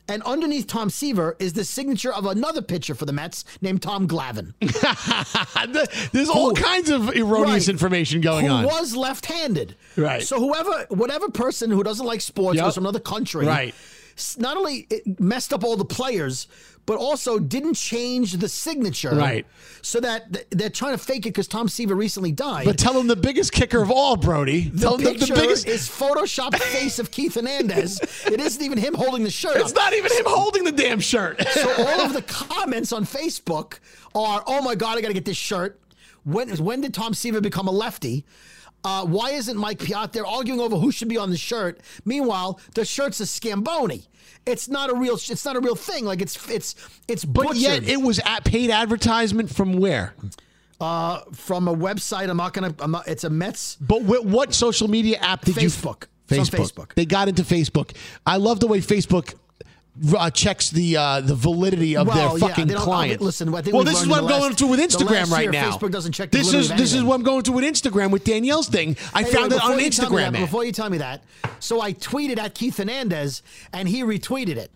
And underneath Tom Seaver is the signature of another pitcher for the Mets named Tom Glavine. [laughs] There's all Who- kinds of erroneous Right. information going who on. was left-handed. Right. So whoever, whatever person who doesn't like sports Yep. was from another country, Right. Not only it messed up all the players, but also didn't change the signature. Right. So that th- they're trying to fake it because Tom Seaver recently died. but tell them the biggest kicker of all, Brody. the tell them picture the biggest. is photoshopped face of Keith Hernandez. It isn't even him holding the shirt. It's up. not even him holding the damn shirt. So all of the comments on Facebook are, "Oh my God, I got to get this shirt." When when did Tom Seaver become a lefty? Uh, why isn't Mike Piazza there arguing over who should be on the shirt? Meanwhile, the shirt's a scamboni. It's not a real. It's not a real thing. Like it's it's it's but butchered. yet it was at paid advertisement from where? Uh, from a website. I'm not gonna. I'm not, it's a Mets. But what, what social media app did you? Facebook. On Facebook. They got into Facebook. I love the way Facebook uh, checks the uh, the validity of Well, their fucking don't- client. listen, I think well, this is what I'm the going last- through with Instagram right year, now. Facebook doesn't check this is this is what I'm going through with Instagram with Danielle's thing. I Anyway, found it on you tell me Instagram. that- Before you tell me that, so I tweeted at Keith Hernandez, and he retweeted it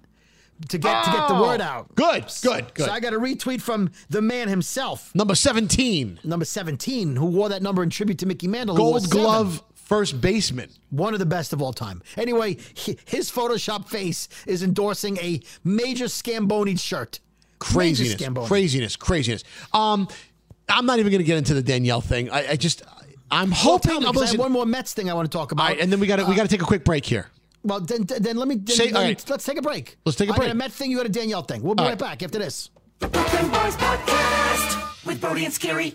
to get to get the Oh, word out. Good, good, good. So I got a retweet from the man himself, Number 17, number seventeen, who wore that number in tribute to Mickey Mantle. Gold. Glove first baseman. One of the best of all time. Anyway, he- his Photoshop face is endorsing a major Scamboni shirt. Craziness, Scamboni. craziness, craziness. Um, I'm not even going to get into the Danielle thing. I, I just, I'm hoping. tell me, I'm 'cause I have one more Mets thing I want to talk about. All right, and then we got to we got to take a quick break here. Well, then, then let me. Then, Say- let me right. Let's take a break. Let's take a I got break. a Met thing. You got a Danielle thing. We'll be All right, right. back after this. Brooklyn Boys Podcast with Brody and Skeery.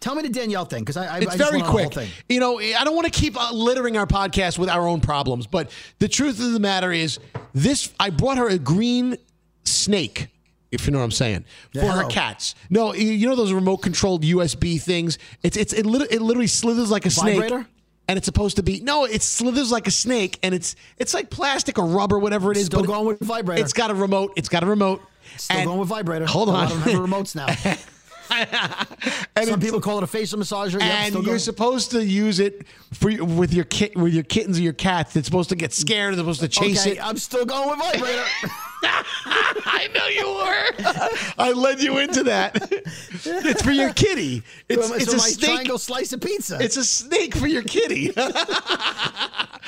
Tell me the Danielle thing because I, I, It's I very want the whole quick. thing. You know, I don't want to keep uh, littering our podcast with our own problems, but the truth of the matter is, this I brought her a green snake, if you know what I'm saying, for her cats. No, you- know those remote controlled USB things. It's it's it, lit- it literally slithers like a snake. And it's supposed to be no, it slithers like a snake, and it's it's like plastic or rubber, whatever it is. Still but going with vibrator. It's got a remote. It's got a remote. Still And- going with vibrator. Hold on. I don't have remotes now. [laughs] [laughs] And Some people call it a facial massager. Yep, and still you're supposed to use it for with your kit with your kittens or your cats. It's supposed to get scared. They're supposed to chase okay, it. I'm still going with vibrator. [laughs] I know you were. I led you into that. it's for your kitty. It's, so it's my a snake. triangle slice of pizza. It's a snake for your kitty.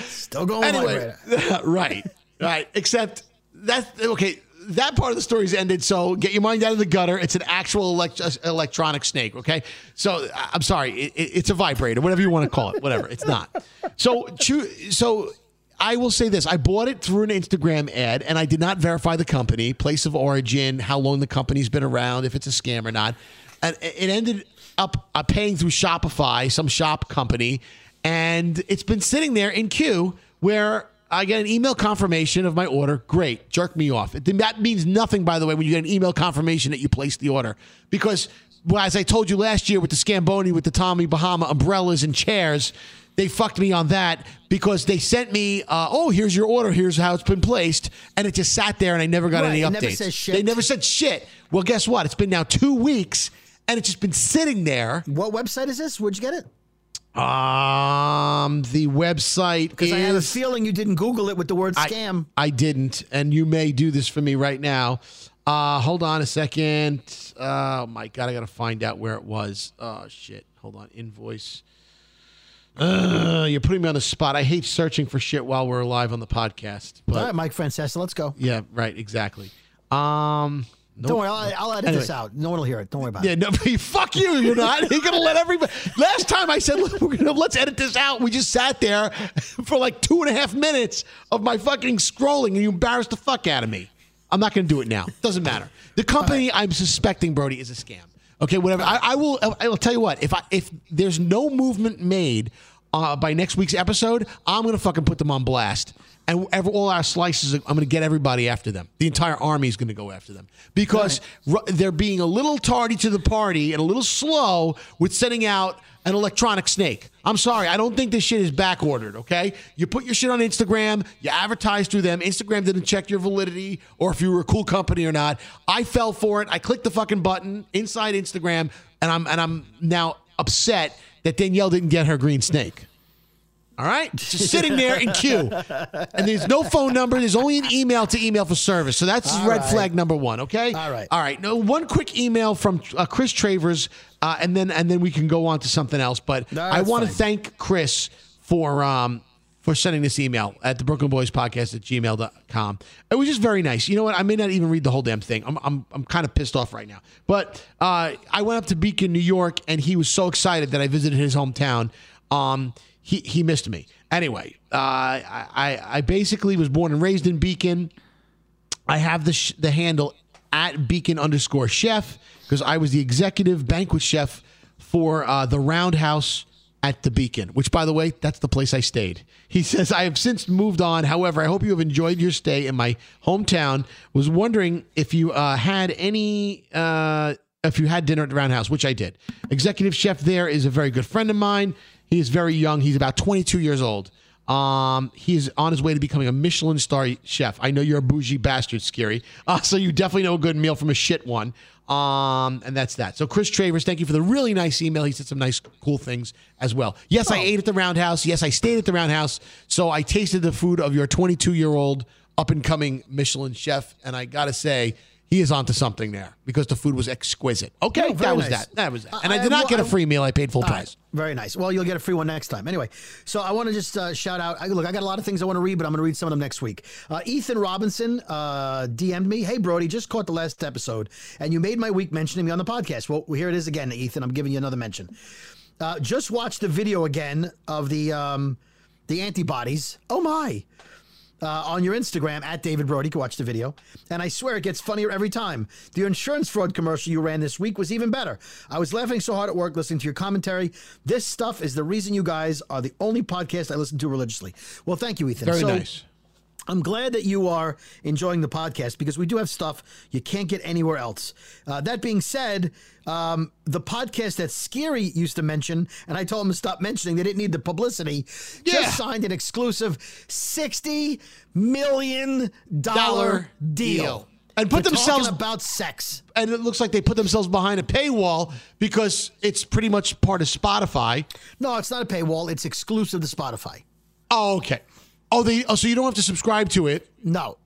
still going with anyway, vibrator. [laughs] right, right. Except that's okay. That part of the story's ended. So get your mind out of the gutter. It's an actual elect- electronic snake. Okay. So I'm sorry. It, it- it's a vibrator, whatever you want to call it. Whatever. It's not. So so. I will say this: I bought it through an Instagram ad, and I did not verify the company, place of origin, how long the company's been around, if it's a scam or not. And it ended up uh, paying through Shopify, some shop company, and it's been sitting there in queue where I get an email confirmation of my order. Great, jerk me off. It- That means nothing, by the way, when you get an email confirmation that you placed the order, because well, as I told you last year with the Scamboni, with the Tommy Bahama umbrellas and chairs, they fucked me on that because they sent me, uh, oh, here's your order, here's how it's been placed, and it just sat there and I never got Right, any updates. never. They never said shit. Well, guess what? It's been now two weeks and it's just been sitting there. What website is this? Where'd you get it? Um, the website Because. I had a feeling you didn't Google it with the word scam. I didn't, and you may do this for me right now. Uh, hold on a second. Oh my god, I gotta find out where it was. Oh shit. Hold on. Invoice. Uh, you're putting me on the spot. I hate searching for shit while we're live on the podcast. But All right, Mike Francesa, let's go. yeah, right, exactly. Um, Don't worry, I'll, I'll edit Anyway. this out. No one will hear it. Don't worry about Yeah, it. Yeah, no, [laughs] fuck you. You're not. You're gonna let everybody. Last time I said "Look, [laughs] we're gonna let's edit this out. We just sat there [laughs] for like two and a half minutes of my fucking scrolling, and you embarrassed the fuck out of me. I'm not gonna do it now. Doesn't matter. The company I'm suspecting, Brody, is a scam. Okay, whatever. I, I will. I will tell you what. If I if there's no movement made uh, by next week's episode, I'm gonna fucking put them on blast. And all our slices, I'm going to get everybody after them. The entire army is going to go after them because they're being a little tardy to the party and a little slow with sending out an electronic snake. I'm sorry, I don't think this shit is back ordered. Okay, you put your shit on Instagram, you advertise through them. Instagram didn't check your validity or if you were a cool company or not. I fell for it. I clicked the fucking button inside Instagram, and I'm and I'm now upset that Danielle didn't get her green snake. All right, just sitting there in queue, and there's no phone number. There's only an email to email for service. So that's All red right. flag number one. Okay. All right. All right. No, one quick email from uh, Chris Travers, uh, and then and then we can go on to something else. But No, I want to thank Chris for um for sending this email at the Brooklyn Boys Podcast at gmail.com. It was just very nice. You know what? I may not even read the whole damn thing. I'm I'm I'm kind of pissed off right now. But uh, I went up to Beacon, New York, and he was so excited that I visited his hometown. Um, he he missed me. Anyway, uh, I, I basically was born and raised in Beacon. I have the sh- the handle at Beacon underscore Chef because I was the executive banquet chef for uh, the Roundhouse at the Beacon. Which, by the way, that's the place I stayed. [laughs] He says I have since moved on. However, I hope you have enjoyed your stay in my hometown. Was wondering if you uh, had any. Uh, if you had dinner at the Roundhouse, which I did. Executive chef there is a very good friend of mine. He is very young. He's about 22 years old. Um, he's on his way to becoming a Michelin star chef. I know you're a bougie bastard, Skeery. Uh, so you definitely know a good meal from a shit one. Um, and that's that. So Chris Travers, thank you for the really nice email. He said some nice, cool things as well. Yes, I ate at the Roundhouse. Yes, I stayed at the Roundhouse. So I tasted the food of your 22 year old up and coming Michelin chef, and I gotta say. He is onto something there because the food was exquisite. Okay, that was nice. that. That was that. And I, I- did not well, get a free meal. I paid full price. Very nice. Well, you'll get a free one next time. Anyway, so I want to just uh, shout out. I, look, I got a lot of things I want to read, but I'm going to read some of them next week. Uh, Ethan Robinson uh, DM'd me. Hey, Brody, just caught the last episode, and you made my week mentioning me on the podcast. Well, here it is again, Ethan. I'm giving you another mention. Uh, just watched the video again of the um, the antibodies. Oh my! Uh, on your Instagram at David Brody. You can watch the video. And I swear it gets funnier every time. The insurance fraud commercial you ran this week was even better. I was laughing so hard at work listening to your commentary. This stuff is the reason you guys are the only podcast I listen to religiously. Well, thank you, Ethan. Very So, nice. I'm glad that you are enjoying the podcast because we do have stuff you can't get anywhere else. Uh, that being said, um, the podcast that Skeery used to mention, and I told him to stop mentioning, they didn't need the publicity, Yeah. just signed an exclusive $60 million Dollar deal. deal. And put For themselves- about sex. and it looks like they put themselves behind a paywall because it's pretty much part of Spotify. No, it's not a paywall. It's exclusive to Spotify. Oh, okay. Oh, they. Oh, so you don't have to subscribe to it. No.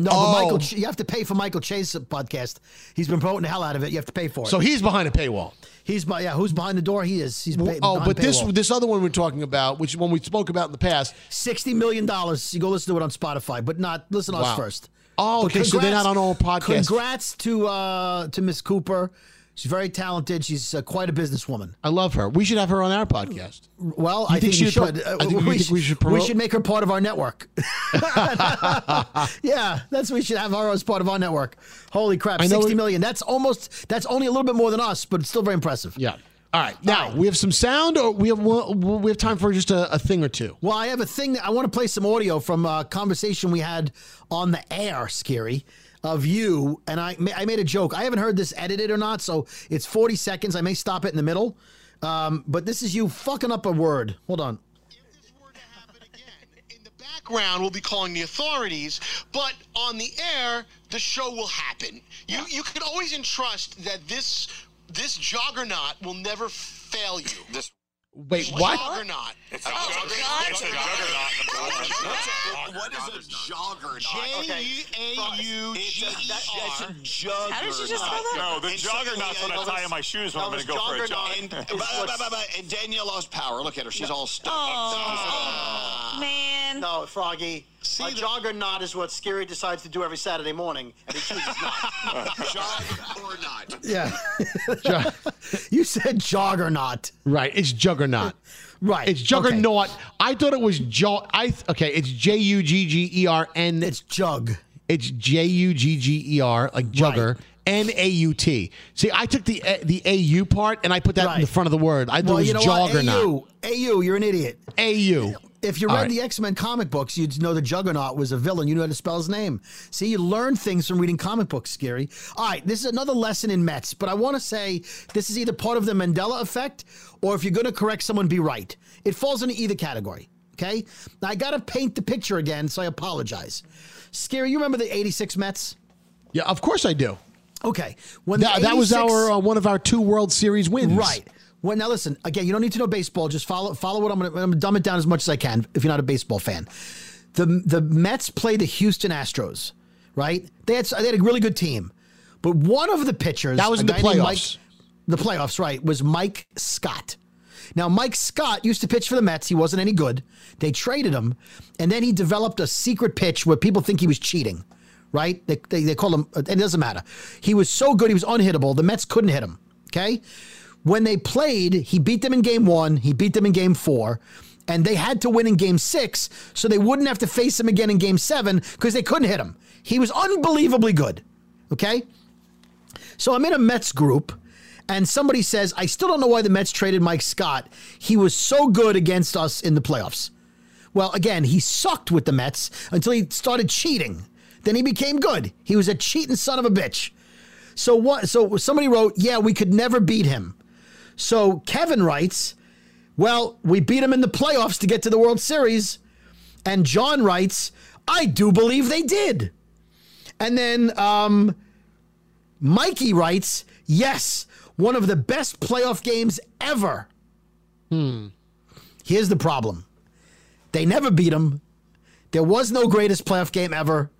No, Oh. but Michael, Ch- you have to pay for Michael Chase's podcast. He's been promoting the hell out of it. You have to pay for it. So he's behind a paywall. He's by yeah. Who's behind the door? He is. He's pay, Oh, but this paywall. this other one we're talking about, which one we spoke about in the past. sixty million dollars. You go listen to it on Spotify, but not listen to Wow. us first. Oh, But okay, so they're not on all podcasts. Congrats to uh, to Miss Cooper. She's very talented. She's uh, quite a businesswoman. I love her. We should have her on our podcast. Well, You I think think, we she should. Uh, I think- you think we should promote- make her part of our network. [laughs] [laughs] yeah, that's we should have her as part of our network. Holy crap, sixty we- million. That's almost. That's only a little bit more than us, but it's still very impressive. Yeah. All right. Now we have some sound, or we have we have time for just a, a thing or two. Well, I have a thing. That I want to play some audio from a conversation we had on the air, Skeery, of you. And I, I made a joke. I haven't heard this edited or not, so it's 40 seconds. I may stop it in the middle. Um, but this is you fucking up a word. Hold on. If this were to happen again, In the background we'll be calling the authorities, but on the air, the show will happen. You you can always entrust that this this juggernaut will never fail you. This Wait, what? Juggernaut. Oh, it's a juggernaut. It's a juggernaut. What is a juggernaut? J A U G E R. Juggernaut. How did you just spell that? No, the juggernaut's when I tie on my shoes when I'm going to go for a jog. And, [laughs] Danielle lost power. Look at her. She's all stuck. Oh, oh, man. No, Froggy. A juggernaut is what Skeery decides to do every Saturday morning, and he chooses not. [laughs] Jog or not? yeah. [laughs] you said juggernaut. Right, it's juggernaut. [laughs] right, it's juggernaut. I thought it was jog. I th- okay. It's J U G G E R N. It's jug. It's J U G G E R like jugger. N A U T. See, I took the A- the A U part and I put that in the front of the word. I thought well, it was you know juggernaut. what? AU. AU, you're an idiot. AU. If you read right. the X Men comic books, you'd know the Juggernaut was a villain. You knew how to spell his name. See, you learn things from reading comic books, Skeery. All right, this is another lesson in Mets, but I want to say this is either part of the Mandela effect or if you're going to correct someone, be right. It falls into either category. Okay? Now, I got to paint the picture again, so I apologize. Scary, you remember the 86 Mets? Yeah, of course I do. Okay. When that, that was our uh, one of our two World Series wins. Right. Well, now listen. Again, you don't need to know baseball. Just follow follow what I'm going to. I'm going to dumb it down as much as I can. If you're not a baseball fan, the the Mets played the Houston Astros. Right. They had they had a really good team, but one of the pitchers That was in the playoffs. Mike, the playoffs, right? Was Mike Scott. Now, Mike Scott used to pitch for the Mets. He wasn't any good. They traded him, and then he developed a secret pitch where people think he was cheating. Right? They, they, they call him. It doesn't matter. He was so good. He was unhittable. The Mets couldn't hit him. Okay. When they played, he beat them in game one. He beat them in game four. And they had to win in game six so they wouldn't have to face him again in game seven because they couldn't hit him. He was unbelievably good. Okay. So I'm in a Mets group, and somebody says, I still don't know why the Mets traded Mike Scott. He was so good against us in the playoffs. Well, again, he sucked with the Mets until he started cheating. Then he became good. He was a cheating son of a bitch. So what? So somebody wrote, "Yeah, we could never beat him." So Kevin writes, "Well, we beat him in the playoffs to get to the World Series." And John writes, "I do believe they did." And then um, Mikey writes, "Yes, one of the best playoff games ever." Hmm. Here's the problem: they never beat him. There was no greatest playoff game ever.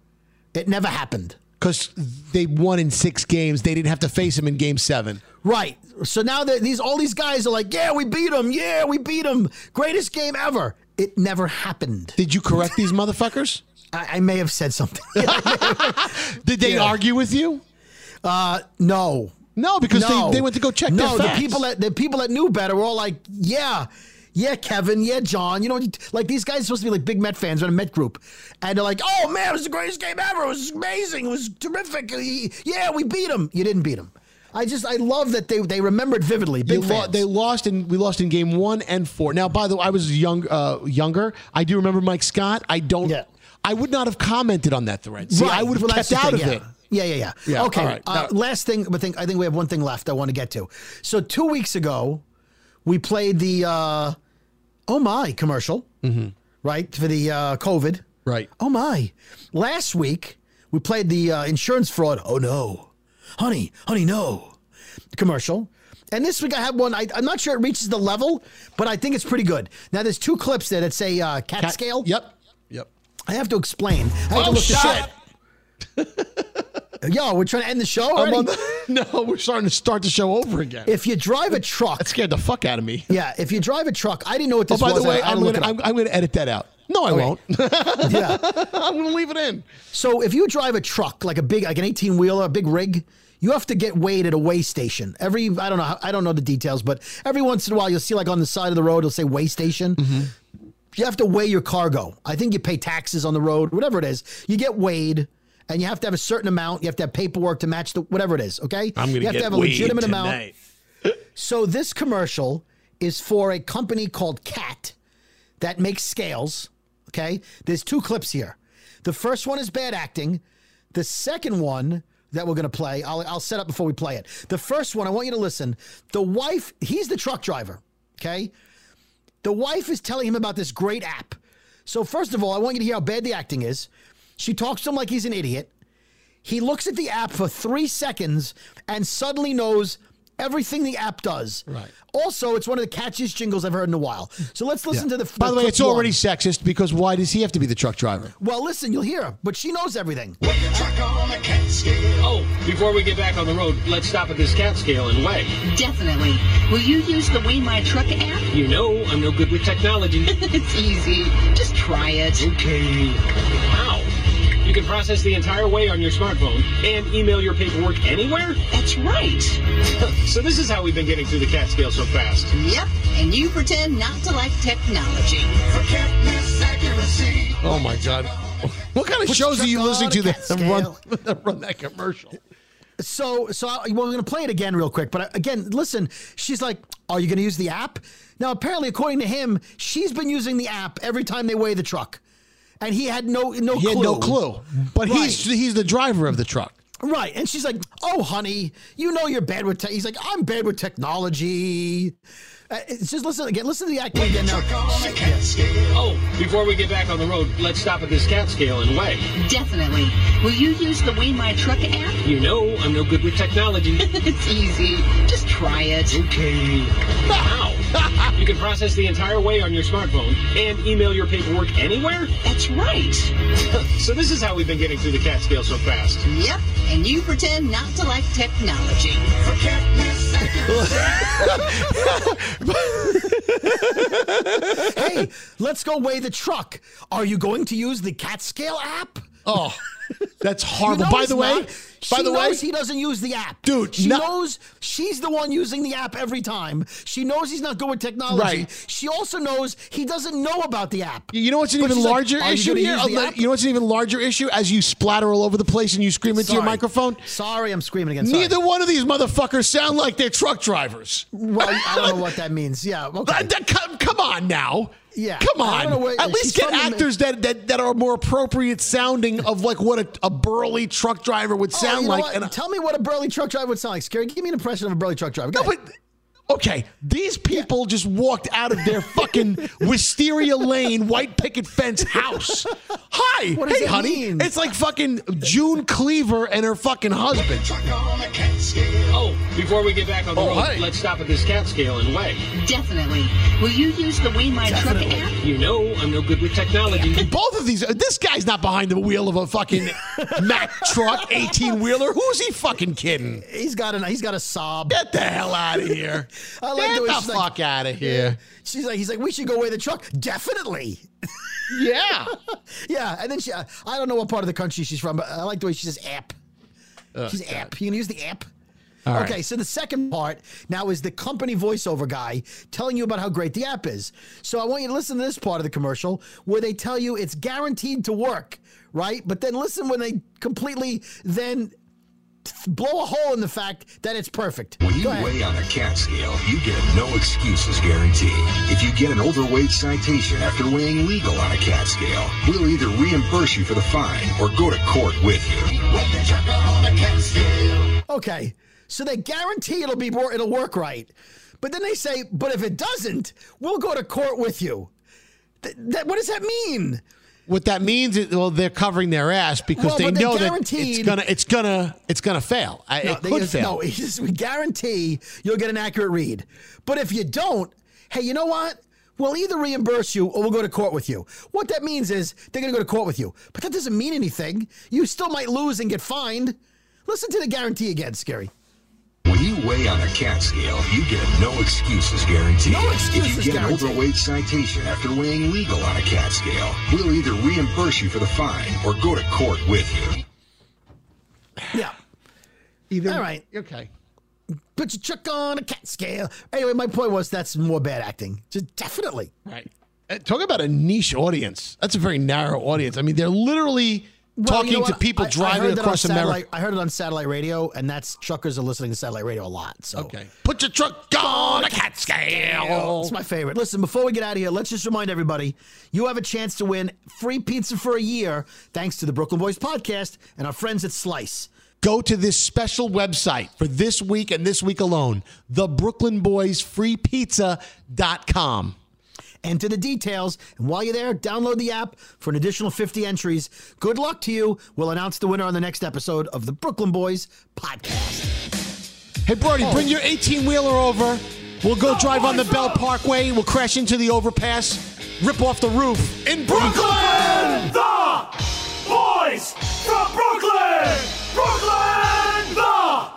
It never happened. Because they won in six games. They didn't have to face him in game seven. Right. So now that these all these guys are like, yeah, we beat them. Yeah, we beat them. Greatest game ever. It never happened. Did you correct these motherfuckers? I, I may have said something. [laughs] Did they Yeah. argue with you? Uh, no. No, because No. they, they went to go check No, their the people that the people that knew better were all like, yeah. Yeah, Kevin. Yeah, John. You know, like these guys are supposed to be like big Met fans. In a Met group, and they're like, "Oh man, it was the greatest game ever. It was amazing. It was terrific. Yeah, we beat them. You didn't beat them. I just I love that they they remembered vividly. Big lo- they lost in we lost in game one and four. Now, by the way, I was young, uh, younger. I do remember Mike Scott. I don't. I would not have commented on that thread. See, I would have well, kept out thing, of yeah. it. Yeah, yeah, yeah. Yeah, Okay. right. Uh, Now- last thing, but think I think we have one thing left I want to get to. So two weeks ago, we played the uh, Oh My commercial, right for the uh, COVID. Mm-hmm. Right. Oh my! Last week we played the uh, insurance fraud. Oh no, honey, honey, no commercial. And this week I have one. I, I'm not sure it reaches the level, but I think it's pretty good. Now there's two clips there that say uh, cat, Cat- scale. Yep. Yep. I have to explain. I have to Oh, look this shit. [laughs] Yo, we're trying to end the show the- [laughs] no, we're starting to start the show over again. if you drive a truck, that scared the fuck out of me. yeah. If you drive a truck, I didn't know what Oh, this by was. the way, I, I I'm look gonna, it I'm, up. I'm gonna edit that out. No, I Okay. won't. [laughs] yeah. I'm going to leave it in. So if you drive a truck like a big, like an 18 wheeler, a big rig, you have to get weighed at a weigh station. Every I don't know, how- I don't know the details, but every once in a while you'll see like on the side of the road it'll say weigh station. Mm-hmm. You have to weigh your cargo. I think you pay taxes on the road, whatever it is. You get weighed. And you have to have a certain amount. You have to have paperwork to match the whatever it is. Okay, I'm going you to have to have a legitimate tonight. amount. So this commercial is for a company called Cat that makes scales. Okay, there's two clips here. The first one is bad acting. The second one that we're going to play, I'll, I'll set up before we play it. The first one, I want you to listen. The wife, he's the truck driver. Okay, the wife is telling him about this great app. So first of all, I want you to hear how bad the acting is. She talks to him like he's an idiot. He looks at the app for three seconds and suddenly knows everything the app does. Right. Also, it's one of the catchiest jingles I've heard in a while. So let's listen to the. By the way, clip it's already sexist because why does he have to be the truck driver? Well, listen, you'll hear, her, but she knows everything. Oh, before we get back on the road, let's stop at this cat scale and weigh. Definitely. Will you use the Weigh My Truck app? You know I'm no good with technology. [laughs] it's easy. Just try it. Okay. Wow. You can process the entire way on your smartphone and email your paperwork anywhere? That's right. [laughs] so this is how we've been getting through the cat scale so fast. Yep. And you pretend not to like technology. Oh my god! What kind of Put shows are you listening to a that run, that [laughs] run that commercial? So, so I, well, we're going to play it again real quick. But uh, again, listen, she's like, "Are you going to use the app?" Now, apparently, according to him, she's been using the app every time they weigh the truck, and he had no no He clue. had no clue, but he's he's the driver of the truck. Right. And she's like, Oh, honey, you know you're bad with tech. He's like, I'm bad with technology. Uh, it's just listen again. Listen to the acting again now. Oh, before we get back on the road, let's stop at this cat scale and weigh. Definitely. Will you use the Weigh My Truck app? You know I'm no good with technology. [laughs] it's easy. Just try it. Okay. Wow. you can process the entire way on your smartphone and email your paperwork anywhere? That's right. [laughs] so this is how we've been getting through the cat scale so fast. Yep. And you pretend not to like technology. [laughs] [laughs] hey, let's go weigh the truck. Are you going to use the cat scale app? Oh, [laughs] that's You horrible. know by the way, not. by she the way, knows he doesn't use the app, Dude, She no- knows she's the one using the app every time. She knows he's not good with technology. Right. She also knows he doesn't know about the app. You know what's an But even she's like, larger you issue here? use the app?" You know what's an even larger issue? As you splatter all over the place and you scream into your microphone. Sorry, I'm screaming again. Sorry. Neither one of these motherfuckers sound like they're truck drivers. Well, I don't know [laughs] what that means. Yeah. Okay. That- that- come, come on now. Yeah. Come on. At least get actors that, that that are more appropriate sounding of like what a, a burly truck driver would Oh, sound you know like. what? And Tell me what a burly truck driver would sound like. Skeery. Give me an impression of a burly truck driver. Go No, ahead. but okay, these people just walked out of their fucking [laughs] Wisteria Lane white picket fence house. Hi, What does hey, that honey. mean? It's like fucking June Cleaver and her fucking husband. Oh, before we get back on the Oh, road, hey. let's stop at this cat scale and weigh. Definitely. Will you use the Weigh My Truck app? You know I'm no good with technology. [laughs] Both of these, this guy's not behind the wheel of a fucking Mack truck, eighteen wheeler. Who's he fucking kidding? He's got a he's got a sob. Get the hell out of here! I like Get the way the she's fuck like, out of here! She's like, he's like, we should go weigh the truck. Definitely. [laughs] Yeah. [laughs] Yeah. And then she, uh, I don't know what part of the country she's from, but I like the way she says app. Oh, she's app. You can use the app. All right. okay, so the second part now is the company voiceover guy telling you about how great the app is. So I want you to listen to this part of the commercial where they tell you it's guaranteed to work, right? But then listen when they completely then blow a hole in the fact that it's perfect. When you weigh on a cat scale, you get a no excuses guarantee. If you get an overweight citation after weighing legal on a cat scale, we'll either reimburse you for the fine or go to court with you. Okay, so they guarantee it'll be more, it'll work right, but then they say, but if it doesn't, we'll go to court with you. Th- that, what does that mean? What that means is, well, they're covering their ass because Well, they know that it's gonna, it's gonna, it's gonna fail. I, No, it could just- fail. [laughs] no, just- we guarantee you'll get an accurate read. But if you don't, hey, you know what? We'll either reimburse you or we'll go to court with you. What that means is they're going to go to court with you. But that doesn't mean anything. You still might lose and get fined. Listen to the guarantee again, Skeery. When you weigh on a cat scale, you get a no excuses guarantee. No excuses If you get guarantee. an overweight citation after weighing legal on a cat scale, we'll either reimburse you for the fine or go to court with you. Yeah. Either. All right. Okay. Put your truck on a cat scale. Anyway, my point was that's more bad acting. Just definitely. Right. Uh, Talk about a niche audience. That's a very narrow audience. I mean, they're literally Well, talking you know to people I- I driving on across America. I heard it on satellite radio, and that's truckers are listening to satellite radio a lot. So Okay. Put your truck on a cat scale. It's my favorite. Listen, before we get out of here, let's just remind everybody you have a chance to win free pizza for a year thanks to the Brooklyn Boys podcast and our friends at Slice. Go to this special website for this week and this week alone, the Brooklyn Boys freepizza.com. Enter the details, and while you're there, download the app for an additional 50 entries. Good luck to you. We'll announce the winner on the next episode of the Brooklyn Boys podcast. Hey, Brody, Oh. bring your 18 wheeler over. We'll go drive on the Belt Parkway. We'll crash into the overpass, rip off the roof in Brooklyn. The boys from Brooklyn! Brooklyn! The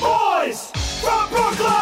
boys from Brooklyn!